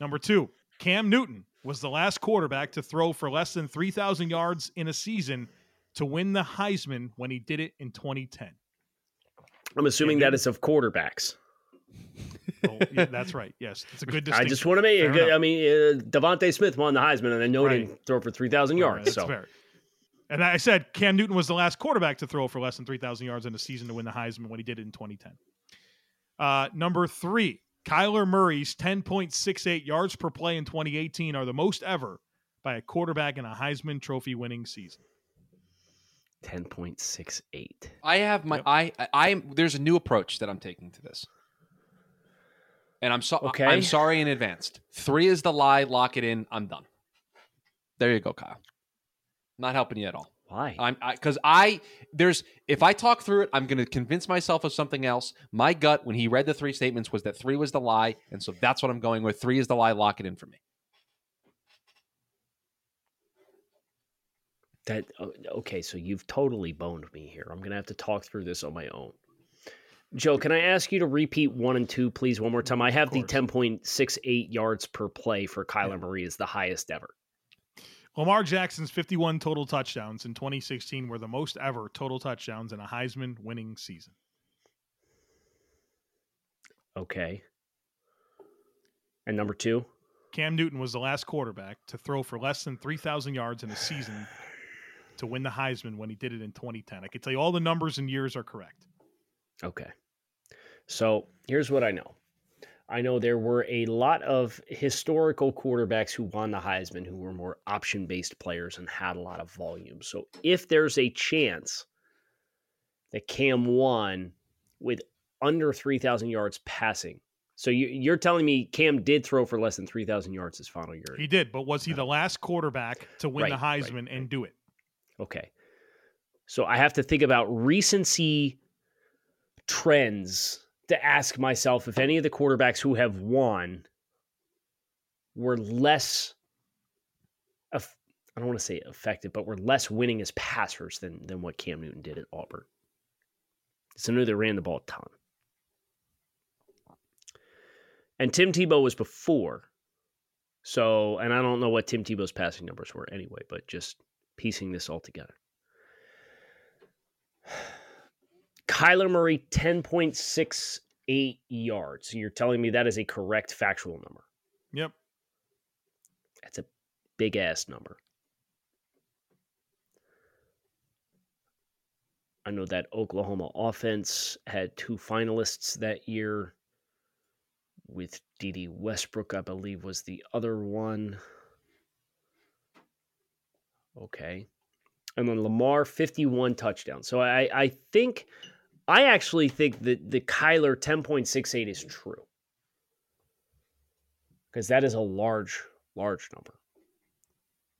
Number two, Cam Newton was the last quarterback to throw for less than 3,000 yards in a season to win the Heisman when he did it in 2010. I'm assuming that is of quarterbacks. Oh, yeah, that's right. Yes, it's a good I just want to make. Fair it. I mean, uh, DeVonta Smith won the Heisman, and I know he Right. didn't throw for three thousand yards. right, that's so fair. And I said Cam Newton was the last quarterback to throw for less than 3,000 yards in a season to win the Heisman when he did it in 2010. Uh, number three, Kyler Murray's 10.68 yards per play in 2018 are the most ever by a quarterback in a Heisman Trophy winning season. ten point six eight. I have my Yep. I I am there's a new approach that I'm taking to this. And I'm so Okay. I'm sorry in advance. Three is the lie, lock it in, I'm done. There you go, Kyle. Not helping you at all. Why? I'm because I, there's if I talk through it, I'm going to convince myself of something else. My gut when he read the three statements was that three was the lie, and so that's what I'm going with. Three is the lie. Lock it in for me. That okay? So you've totally boned me here. I'm gonna have to talk through this on my own. Joe, can I ask you to repeat one and two, please, one more time? I have the ten point six eight yards per play for Kyler Murray is the highest ever. Lamar Jackson's 51 total touchdowns in 2016 were the most ever total touchdowns in a Heisman winning season. Okay. And number two, Cam Newton was the last quarterback to throw for less than 3,000 yards in a season to win the Heisman when he did it in 2010. I can tell you all the numbers and years are correct. Okay. So here's what I know. I know there were a lot of historical quarterbacks who won the Heisman who were more option based players and had a lot of volume. So if there's a chance that Cam won with under 3,000 yards passing, so you, are telling me Cam did throw for less than 3,000 yards his final year? He did, but was he the last quarterback to win Right, the right, Heisman and do it? Okay. So I have to think about recency trends to ask myself if any of the quarterbacks who have won were less I don't want to say effective, but were less winning as passers than than what Cam Newton did at Auburn. So knew they ran the ball a ton. And Tim Tebow was before. So, and I don't know what Tim Tebow's passing numbers were anyway, but just piecing this all together. Kyler Murray, 10.68 yards. So you're telling me that is a correct factual number. Yep. That's a big ass number. I know that Oklahoma offense had two finalists that year with Dede Westbrook, I believe, was the other one. Okay. And then Lamar, 51 touchdowns. So I, I think, I actually think that the Kyler 10.68 is true. Because that is a large, large number.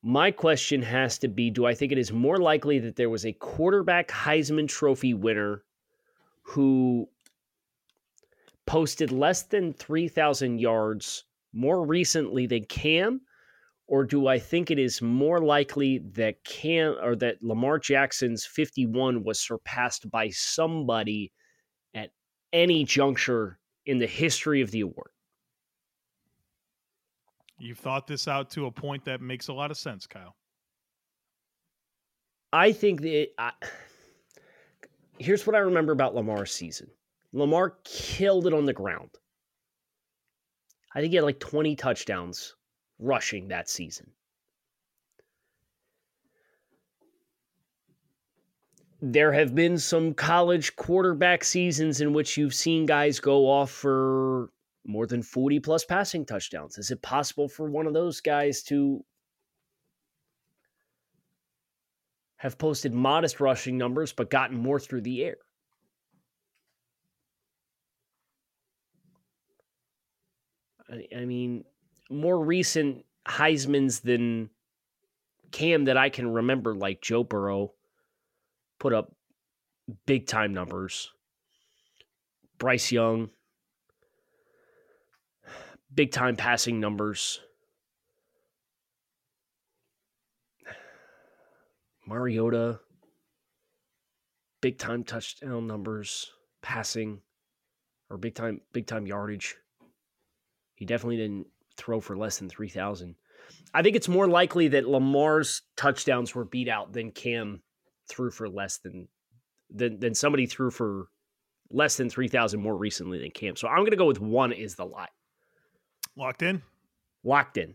My question has to be Do I think it is more likely that there was a quarterback Heisman Trophy winner who posted less than 3,000 yards more recently than Cam? Or do I think it is more likely that Cam or that Lamar Jackson's 51 was surpassed by somebody at any juncture in the history of the award? You've thought this out to a point that makes a lot of sense, Kyle. I think that I, here's what I remember about Lamar's season. Lamar killed it on the ground. I think he had like 20 touchdowns rushing that season. There have been some college quarterback seasons in which you've seen guys go off for more than 40 plus passing touchdowns. Is it possible for one of those guys to have posted modest rushing numbers but gotten more through the air? I, I mean, more recent Heisman's than Cam that I can remember, like Joe Burrow, put up big time numbers. Bryce Young, big time passing numbers. Mariota, big time touchdown numbers, passing, or big time big time yardage. He definitely didn't throw for less than three thousand. I think it's more likely that Lamar's touchdowns were beat out than Cam threw for less than than than somebody threw for less than three thousand more recently than Cam. So I'm going to go with one is the lie. Locked in? Locked in.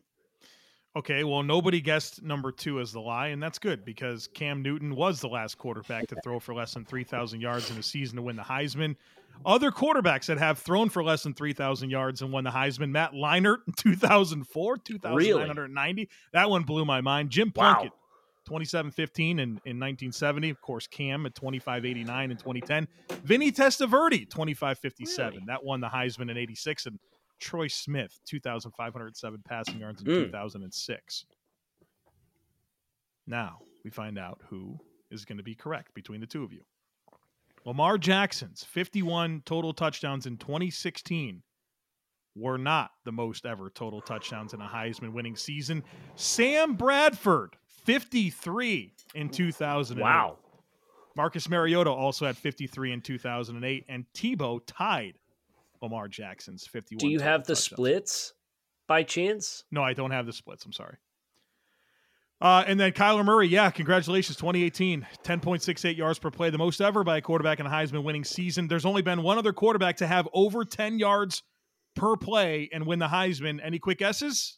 Okay, well, nobody guessed number two as the lie, and that's good because Cam Newton was the last quarterback to throw for less than 3,000 yards in a season to win the Heisman. Other quarterbacks that have thrown for less than 3,000 yards and won the Heisman, Matt Leinart in 2004, 2,990. That one blew my mind. Jim Wow. Plunkett, 2715 in, in 1970. Of course, Cam at 2589 in 2010. Vinny Testaverde, 2557. Really? That won the Heisman in 86. And Troy Smith, 2,507 passing yards in Mm. 2006. Now we find out who is going to be correct between the two of you. Lamar Jackson's 51 total touchdowns in 2016 were not the most ever total touchdowns in a Heisman winning season. Sam Bradford, 53 in 2000. Wow. Marcus Mariota also had 53 in 2008, and Tebow tied Lamar Jackson's 51. Do you have the touchdowns. splits by chance? No, I don't have the splits. I'm sorry. Uh, and then Kyler Murray, yeah, congratulations, 2018, 10.68 yards per play, the most ever by a quarterback in a Heisman winning season. There's only been one other quarterback to have over 10 yards per play and win the Heisman. Any quick guesses?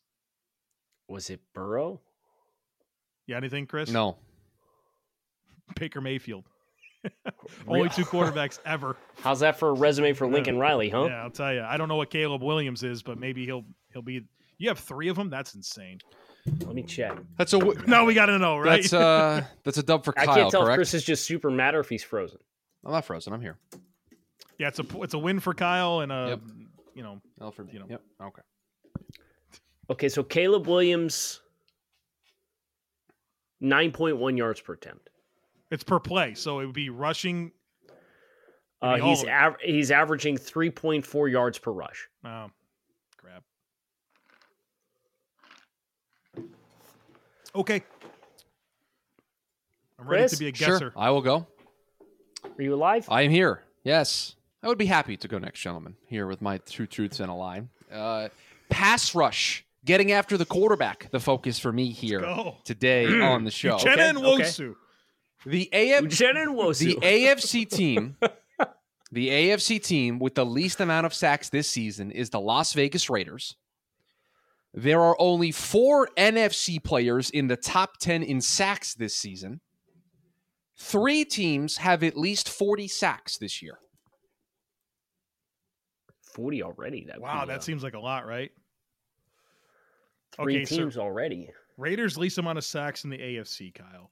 Was it Burrow? Yeah, anything, Chris? No. Baker Mayfield. Only two quarterbacks ever. How's that for a resume for Lincoln Riley, huh? Yeah, I'll tell you. I don't know what Caleb Williams is, but maybe he'll he'll be. You have three of them. That's insane. Let me check. That's a w- No, we got to know, right? that's uh that's a dub for Kyle. I Kyle. can't tell correct? if Chris is just super mad or if he's frozen. I'm not frozen. I'm here. yeah, it's a it's a win for Kyle and a Yep. you know L for You know. Yep. Okay. Okay, so Caleb Williams, nine point one yards per attempt. It's per play, so it would be rushing. Uh, Maybe he's of av- he's averaging three point four yards per rush. Oh, crap. Okay, I'm ready Chris? to be a Sure. guesser. I will go. Are you alive? I am here. Yes. I would be happy to go next, gentlemen, here with my two truths and a lie. Uh, pass rush, getting after the quarterback, the focus for me here today on the show. Uchenna and okay. Nwosu. The AF, Jen Nwosu. the AFC team, the AFC team with the least amount of sacks this season is the Las Vegas Raiders. There are only four NFC players in the top 10 in sacks this season. Three teams have at least 40 sacks this year. Forty already. That Wow, that uh, seems like a lot, right? three okay, so- teams already. Raiders least amount of sacks in the AFC, Kyle.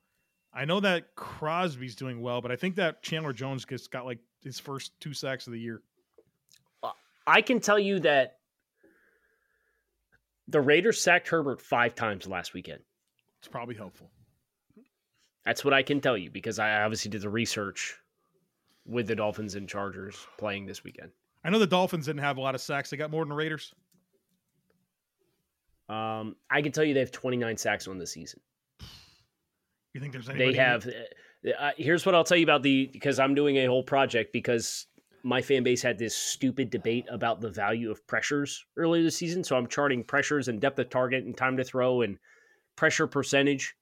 I know that Crosby's doing well, but I think that Chandler Jones gets got like his first two sacks of the year. I can tell you that the Raiders sacked Herbert five times last weekend. It's probably helpful. That's what I can tell you because I obviously did the research with the Dolphins and Chargers playing this weekend. I know the Dolphins didn't have a lot of sacks. They got more than the Raiders. Um, I can tell you they have 29 sacks on the season. You think there's anybody? They have. Uh, uh, here's what I'll tell you about the because I'm doing a whole project because my fan base had this stupid debate about the value of pressures earlier this season. So I'm charting pressures and depth of target and time to throw and pressure percentage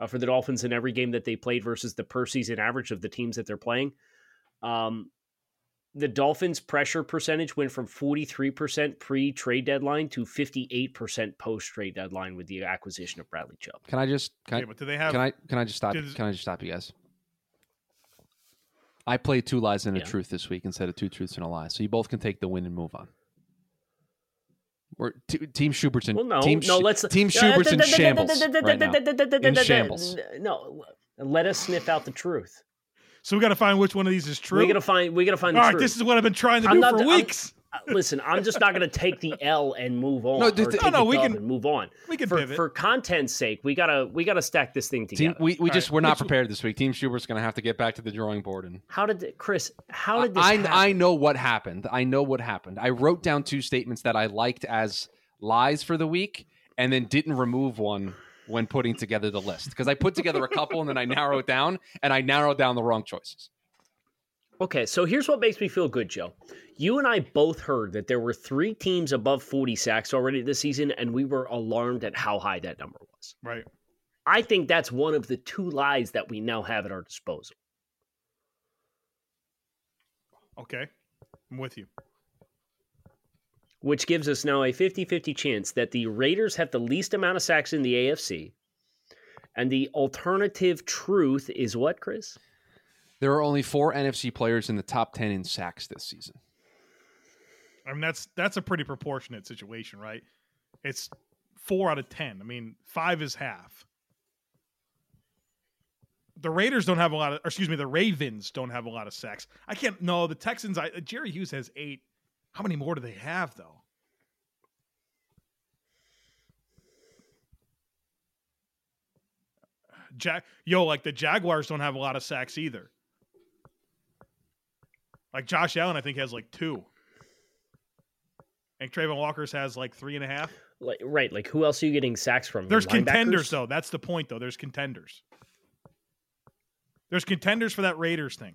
uh, for the Dolphins in every game that they played versus the per season average of the teams that they're playing. Um, the Dolphins' pressure percentage went from 43% pre trade deadline to 58% post trade deadline with the acquisition of Bradley Chubb. Can I just can Okay, I, but do they have? can I can I just stop? Does- Can I just stop you guys? I played two lies and a Yeah. truth this week instead of two truths and a lie, so you both can take the win and move on. We're t- Team Schubert's in Well, no, Team no. Sch- Let's Team Schubert's in shambles right now. In shambles. No, let us sniff out the truth. So we got to find which one of these is true. We gotta find. We gotta find the All right, truth. this is what I've been trying to I'm do not- for I'm- weeks. Uh, Listen, I'm just not gonna take the L and move on. No, or th- th- take No, no, the we can- move on. we can for, pivot. for content's sake. We gotta we gotta stack this thing Team, together. we, we All just right, we're not which- prepared this week. Team Schubert's going to have to get back to the drawing board and how did Chris? How did this? I, happen? I know what happened. I know what happened. I wrote down two statements that I liked as lies for the week and then didn't remove one when putting together the list because I put together a couple and then I narrowed down and I narrow down the wrong choices. Okay, so here's what makes me feel good, Joe. You and I both heard that there were three teams above 40 sacks already this season, and we were alarmed at how high that number was. right. I think that's one of the two lies that we now have at our disposal. Okay, I'm with you. Which gives us now a 50 50 chance that the Raiders have the least amount of sacks in the AFC. And the alternative truth is what, Chris? There are only four NFC players in the top 10 in sacks this season. I mean, that's that's a pretty proportionate situation, right? It's four out of ten. I mean, five is half. The Raiders don't have a lot of, or excuse me, the Ravens don't have a lot of sacks. I can't. No, the Texans. I Jerry Hughes has eight. How many more do they have though? Jag, yo, like the Jaguars don't have a lot of sacks either. Like Josh Allen, I think has like two. And Travon Walker's has like three and a half. Like, right, like who else are you getting sacks from? There's contenders though. That's the point though. There's contenders. There's contenders for that Raiders thing.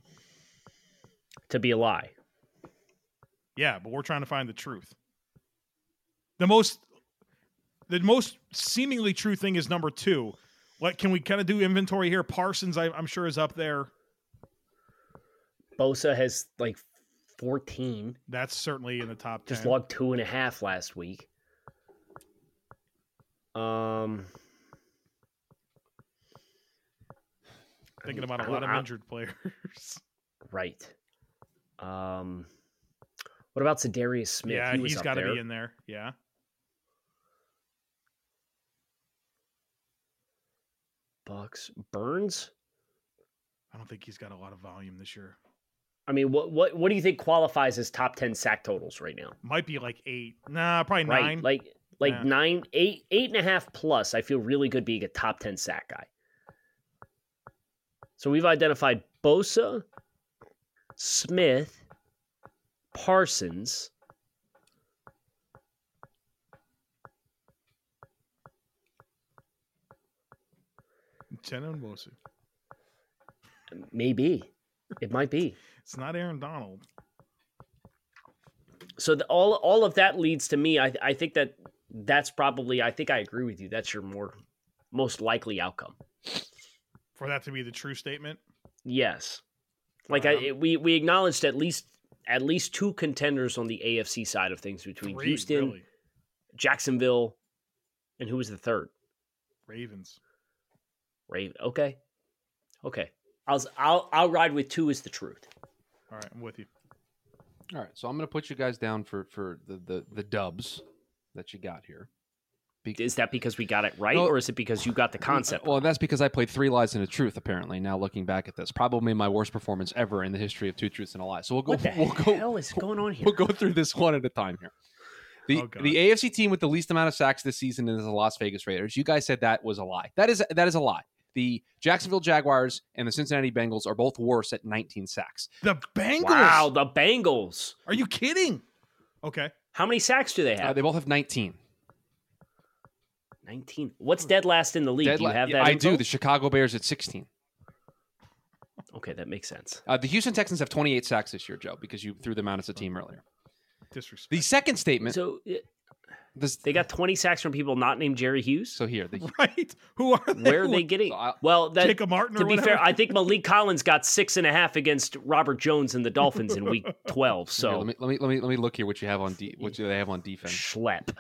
To be a lie. Yeah, but we're trying to find the truth. The most the most seemingly true thing is number two. What can we kind of do inventory here? Parsons, I, I'm sure, is up there. Bosa has like 14, That's certainly in the top ten. just logged two and a half last week. Um, Thinking about a lot of injured players. Right. Um, what about Za'Darius Smith? yeah, he was he's up got to be in there. Yeah. Bucks. Burns. I don't think he's got a lot of volume this year. I mean, what what what do you think qualifies as top ten sack totals right now? Might be like eight. Nah, probably Right, nine. like like Yeah. nine, eight, eight and a half plus. I feel really good being a top ten sack guy. So we've identified Bosa, Smith, Parsons. Jenna Maybe it might be. It's not Aaron Donald. So the, all all of that leads to me. I I think that that's probably. I think I agree with you. That's your more most likely outcome. For that to be the true statement. Yes, like Um, I we we acknowledged at least at least two contenders on the AFC side of things between Three, Houston, really. Jacksonville, and who was the third? Ravens. Raven. Okay, okay. I'll I'll I'll ride with two is the truth. All right, I'm with you. All right, so I'm going to put you guys down for for the the, the dubs that you got here. Is that because we got it right, No. or is it because you got the concept? Well, that's because I played three lies and a truth. Apparently, now looking back at this, probably my worst performance ever in the history of two truths and a lie. So we'll go. what the we'll go. hell is going on here? We'll go through this one at a time here. The Oh, the AFC team with the least amount of sacks this season is the Las Vegas Raiders. You guys said that was a lie. That is that is a lie. The Jacksonville Jaguars and the Cincinnati Bengals are both worse at 19 sacks. The Bengals. Wow, the Bengals. Are you kidding? Okay. How many sacks do they Uh, have? they both have 19. 19. What's dead last in the league? Dead do you have that? I info? do. The Chicago Bears at 16. Okay, that makes sense. Uh, the Houston Texans have 28 sacks this year, Joe, because you threw them out as a team earlier. Disrespect. The second statement. So uh, this, they got 20 sacks from people not named Jerry Hughes. so here, the, right? Who are they? Where are they getting? So well, that, Jacob Martin or to be whatever? fair, I think Maliek Collins got six and a half against Robert Jones and the Dolphins in Week 12. here, So let me let me let me let me look here. What you have on de- what do they have on defense? schlep.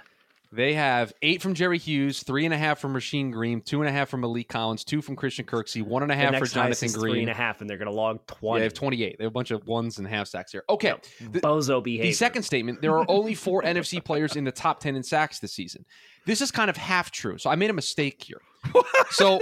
They have eight from Jerry Hughes, three and a half from Rasheem Green, two and a half from Maliek Collins, two from Christian Kirksey, one and a half and a The half for Jonathan Green. and a half, and they're going to log Yeah, 20. they have 28. They have a bunch of ones and half sacks here. Okay. The, Bozo the second statement there are only four NFC players in the top 10 in sacks this season. This is kind of half true. So I made a mistake here. So,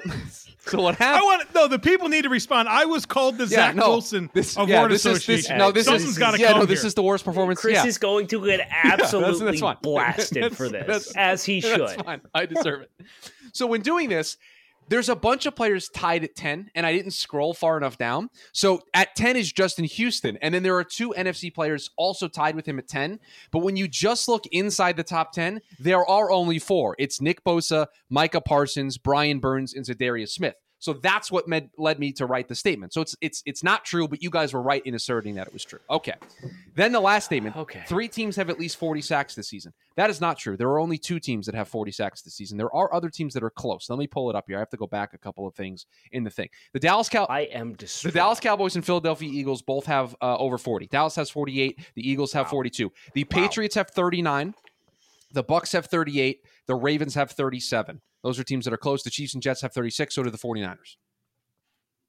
so what I happened? want no. The people need to respond. I was called the Zach Wilson this, of yeah, Word this is, Association. this, no, this Something's is got to yeah, come no, this here. is the worst performance. Chris yeah. is going to get that's- absolutely that's fine. blasted That's- for this, that's- as he should. That's fine. I deserve it. So when doing this, there's a bunch of players tied at 10, and I didn't scroll far enough down. So at 10 is Justin Houston. And then there are two NFC players also tied with him at 10. But when you just look inside the top 10, there are only four. It's Nick Bosa, Micah Parsons, Brian Burns, and Za'Darius Smith. So that's what med- led me to write the statement. So it's it's it's not true, but you guys were right in asserting that it was true. Okay. Then the last statement. Okay. Three teams have at least 40 sacks this season. That is not true. There are only two teams that have 40 sacks this season. There are other teams that are close. Let me pull it up here. I have to go back a couple of things in the thing. The Dallas Cow I am the. Dallas Cowboys and Philadelphia Eagles both have uh, over 40. Dallas has 48. The Eagles have 42. The Patriots have 39. The Bucs have 38. The Ravens have 37. Those are teams that are close. The Chiefs and Jets have 36. So do the 49ers.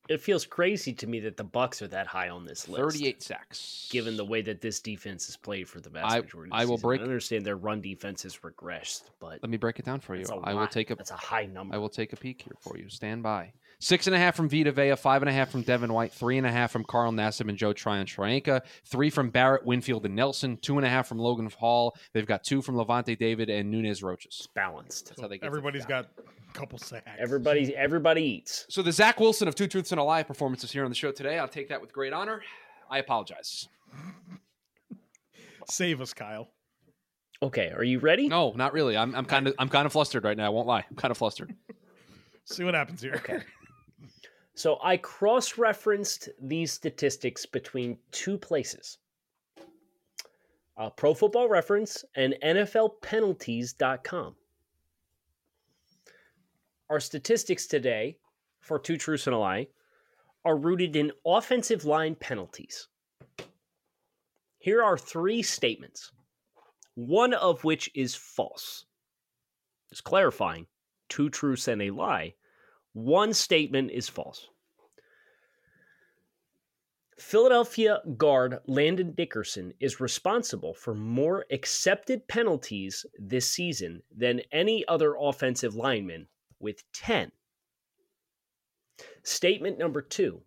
It feels crazy to me that the Bucs are that high on this list. 38 sacks. given the way that this defense has played for the vast I- majority. Of the I will season. break- I understand their run defense has regressed, but Let me break it down for you. I will take a That's a high number. I will take a peek here for you. Stand by. Six and a half from Vita Vea, five and a half from Devin White, three and a half from Carl Nassib and Joe Tryon-Shoyinka, three from Barrett, Winfield, and Nelson, two and a half from Logan Hall. They've got two from Lavonte David and Nunez-Roches. balanced. That's how they get to the Everybody's top. got a couple sacks. Everybody, everybody eats. So the Zach Wilson of Two Truths and a Lie performances here on the show today. I'll take that with great honor. I apologize. Save us, Kyle. Okay, are you ready? No, not really. I'm, I'm kind of I'm kind of flustered right now. I won't lie. I'm kind of flustered. See what happens here. Okay. So I cross-referenced these statistics between two places. Uh, Pro Football Reference and NFLpenalties.com. Our statistics today for Two Truths and a Lie are rooted in offensive line penalties. Here are three statements, one of which is false. Just clarifying two truths and a lie. One statement is false. Philadelphia guard Landon Dickerson is responsible for more accepted penalties this season than any other offensive lineman with 10. Statement number two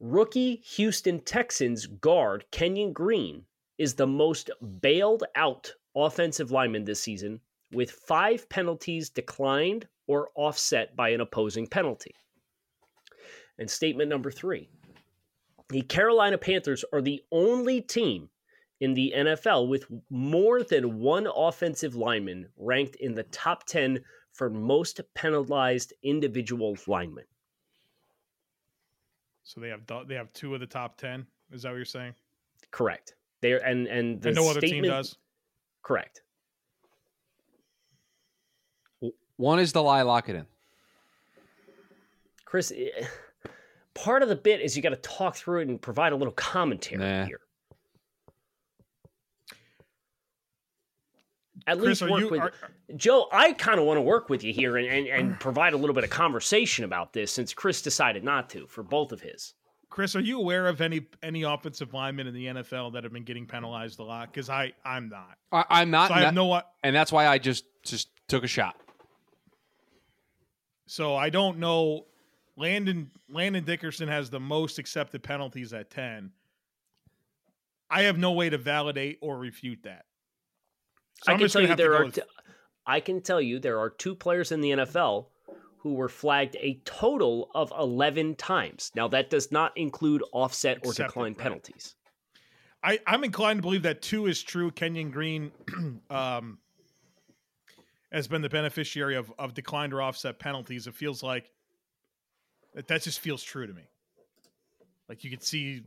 Rookie Houston Texans guard Kenyon Green is the most bailed out offensive lineman this season with five penalties declined or offset by an opposing penalty. And statement number three the Carolina Panthers are the only team in the NFL with more than one offensive lineman ranked in the top 10 for most penalized individual linemen. So they have they have two of the top ten. Is that what you're saying? Correct. They are, and and the and no other team statement- does. Correct. One is the lie. Lock it in. Chris, eh, part of the bit is you got to talk through it and provide a little commentary Nah. here. At Chris, least are work you- with are- Joe. I kind of want to work with you here and, and, and provide a little bit of conversation about this since Chris decided not to for both of his. Chris, are you aware of any any offensive linemen in the NFL that have been getting penalized a lot? Because I I'm not. I, I'm not. So I and have that- no what. and that's why I just just took a shot. So I don't know. Landon Landon Dickerson has the most accepted penalties at ten. I have no way to validate or refute that. So I I'm can tell you there are. with- T- I can tell you there are two players in the NFL who were flagged a total of eleven times. Now that does not include offset or Accepted, decline right. penalties. I, I'm inclined to believe that two is true. Kenyon Green um, has been the beneficiary of, of declined or offset penalties. It feels like that, just feels true to me. Like you could see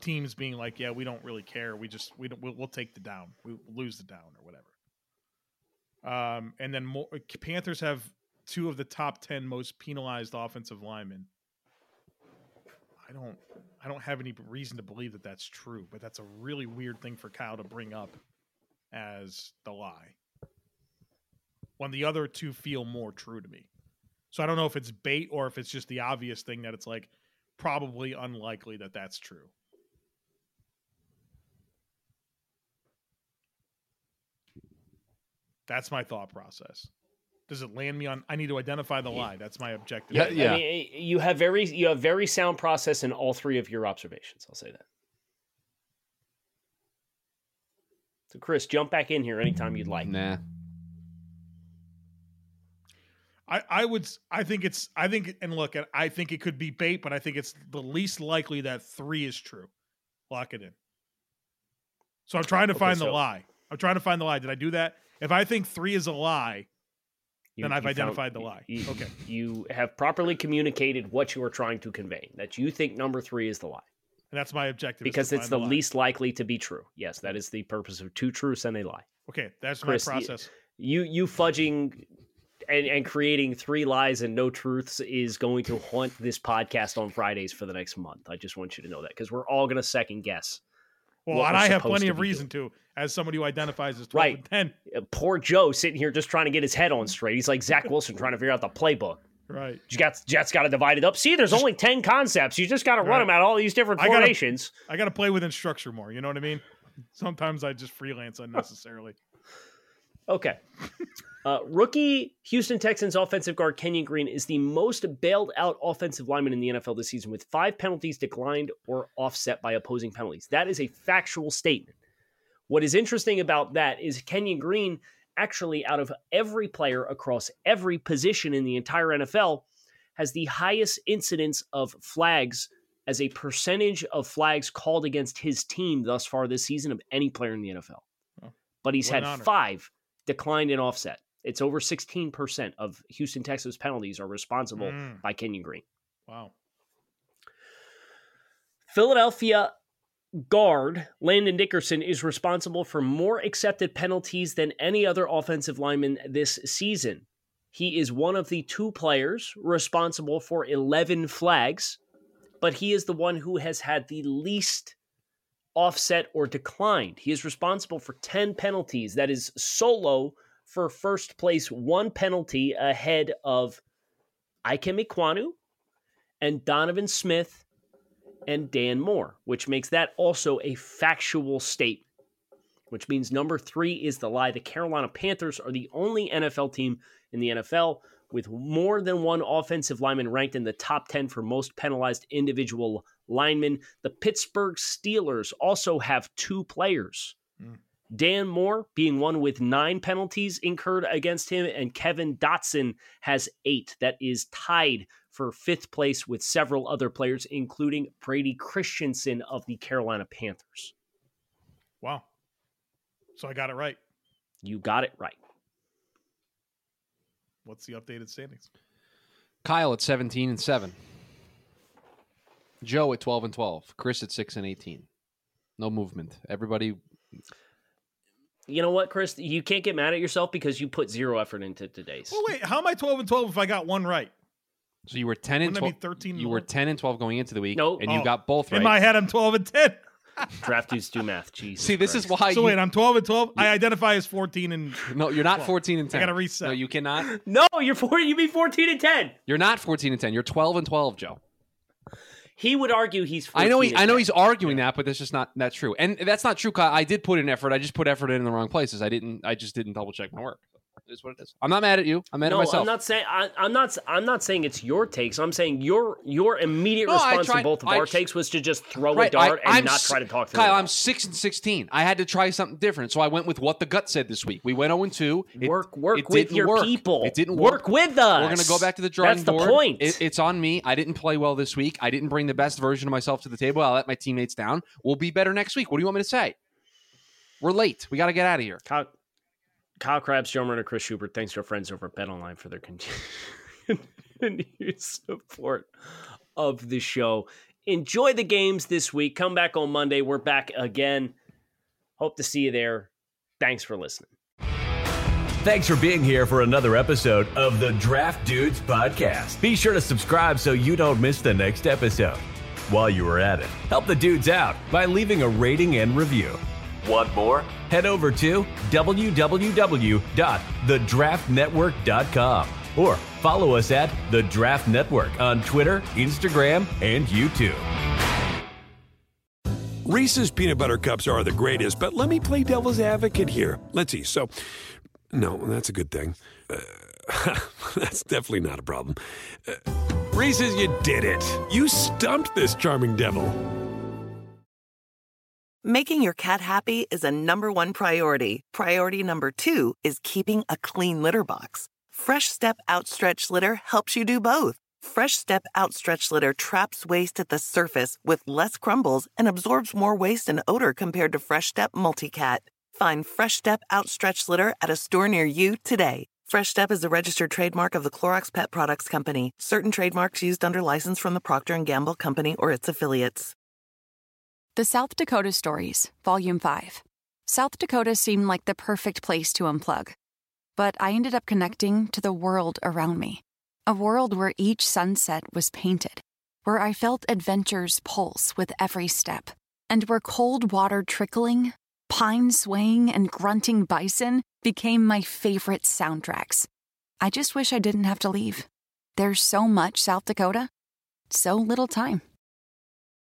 teams being like, "Yeah, we don't really care. We just we don't we'll, we'll take the down. We we'll lose the down or whatever." Um, and then more, Panthers have two of the top ten most penalized offensive linemen. I don't I don't have any reason to believe that that's true, but that's a really weird thing for Kyle to bring up as the lie. When the other two feel more true to me. So I don't know if it's bait or if it's just the obvious thing that it's like probably unlikely that that's true. That's my thought process. Does it land me on I need to identify the lie. That's my objective. Yeah, yeah. I mean, eh, you have very you have very sound process in all three of your observations. I'll say that. So, Chris, jump back in here anytime you'd like. Nah. I, I would I think it's I think and look I think it could be bait, but I think it's the least likely that three is true. Lock it in. So I'm trying to Okay, find the lie. I'm trying to find the lie. Did I do that? If I think three is a lie, You- then I've you found- identified the lie. you- okay. You have properly communicated what you are trying to convey. That you think number three is the lie And that's my objective. because it's find the least likely to be true. Yes, that is the purpose of two truths and a lie. Okay, that's Chris, my process. You you fudging and, and creating three lies and no truths is going to haunt this podcast on Fridays for the next month. I just want you to know that because we're all going to second guess. Well, and I have plenty of reason to, as somebody who identifies as 12 Right. and 10. Uh, Poor Joe sitting here just trying to get his head on straight. He's like Zach Wilson trying to figure out the playbook. Right. You got Jets got to divide it up. See, there's only ten concepts. You just got to run them out all these different formations. I got to play within structure more. You know what I mean? Sometimes I just freelance unnecessarily. Okay. Uh, rookie Houston Texans offensive guard Kenyon Green is the most bailed out offensive lineman in the NFL this season, with five penalties declined or offset by opposing penalties. That is a factual statement. What is interesting about that is Kenyon Green, actually, out of every player across every position in the entire NFL, has the highest incidence of flags as a percentage of flags called against his team thus far this season of any player in the NFL. But he's what had honor. five declined in offset. It's over 16% of Houston Texas penalties are responsible Mm. by Kenyon Green. Wow. Philadelphia guard Landon Dickerson is responsible for more accepted penalties than any other offensive lineman this season. He is one of the two players responsible for 11 flags, but he is the one who has had the least offset or declined. He is responsible for 10 penalties. That is solo for first place, one penalty ahead of Ikem Ekwonu and Donovan Smith and Dan Moore, which makes that also a factual statement, which means number three is the lie. The Carolina Panthers are the only NFL team in the NFL with more than one offensive lineman ranked in the top 10 for most penalized individual linemen. The Pittsburgh Steelers also have two players. Mm. Dan Moore being one with nine penalties incurred against him, and Kevin Dotson has eight. That is tied for fifth place with several other players, including Brady Christensen of the Carolina Panthers. Wow. So I got it right. You got it right. What's the updated standings? Kyle at 17 and 7. Joe at 12 and 12. Chris at 6 and 18. No movement. Everybody you know what, Chris? You can't get mad at yourself because you put zero effort into today's. Well, wait, how am I 12 and 12 if I got one right? So you were 10 and 12. 13 you were 10 and 12 going into the week. Nope. And you Oh. got both right. In my head, I'm 12 and 10. Draft dudes do math. Jesus. See, this Christ. is why So you, wait, I'm 12 and 12. I identify as 14 and No, you're not 14 and 10. I gotta reset. No, you cannot. No, you're four. You be fourteen and ten. You're not 14 and 10. You're 12 and 12, Joe. He would argue he's. 14 I know he, I know he's arguing that, but that's just not that's true. And that's not true. Kyle. I did put in effort. I just put effort in, in the wrong places. I didn't. I just didn't double check my work. It's what it is. I'm not mad at you. I'm mad No, at myself. I'm not saying. I, I'm not. I'm not saying it's your takes. I'm saying your your immediate No, response tried- to both of I our takes was to just throw a dart I- and I'm not try to talk to Kyle, them. I'm six and sixteen. I had to try something different, so I went with what the gut said this week. We went zero and two. It- work work it with your work. people. It didn't work. work with us. We're gonna go back to the drawing That's the point. It- it's on me. I didn't play well this week. I didn't bring the best version of myself to the table. I let my teammates down. We'll be better next week. What do you want me to say? We're late. We got to get out of here. Kyle, Kyle Crabbs, Joe Murner, Chris Schubert. Thanks to our friends over at BetOnline for their continued support of the show. Enjoy the games this week. Come back on Monday. We're back again. Hope to see you there. Thanks for listening. Thanks for being here for another episode of the Draft Dudes Podcast. Be sure to subscribe so you don't miss the next episode. While you are at it, help the dudes out by leaving a rating and review. Want more? Head over to www.thedraftnetwork.com or follow us at The Draft Network on Twitter, Instagram, and YouTube. Reese's peanut butter cups are the greatest, but let me play devil's advocate here. Let's see. So, no, that's a good thing. Uh, that's definitely not a problem. Uh, Reese's, you did it. You stumped this charming devil. Making your cat happy is a number one priority. Priority number two is keeping a clean litter box. Fresh Step Outstretch Litter helps you do both. Fresh Step Outstretch Litter traps waste at the surface with less crumbles and absorbs more waste and odor compared to Fresh Step Multicat. Find Fresh Step Outstretch Litter at a store near you today. Fresh Step is a registered trademark of the Clorox Pet Products Company. Certain trademarks used under license from the Procter & Gamble Company or its affiliates. The South Dakota Stories, Volume 5. South Dakota seemed like the perfect place to unplug. But I ended up connecting to the world around me. A world where each sunset was painted, where I felt adventure's pulse with every step, and where cold water trickling, pine swaying, and grunting bison became my favorite soundtracks. I just wish I didn't have to leave. There's so much South Dakota, so little time.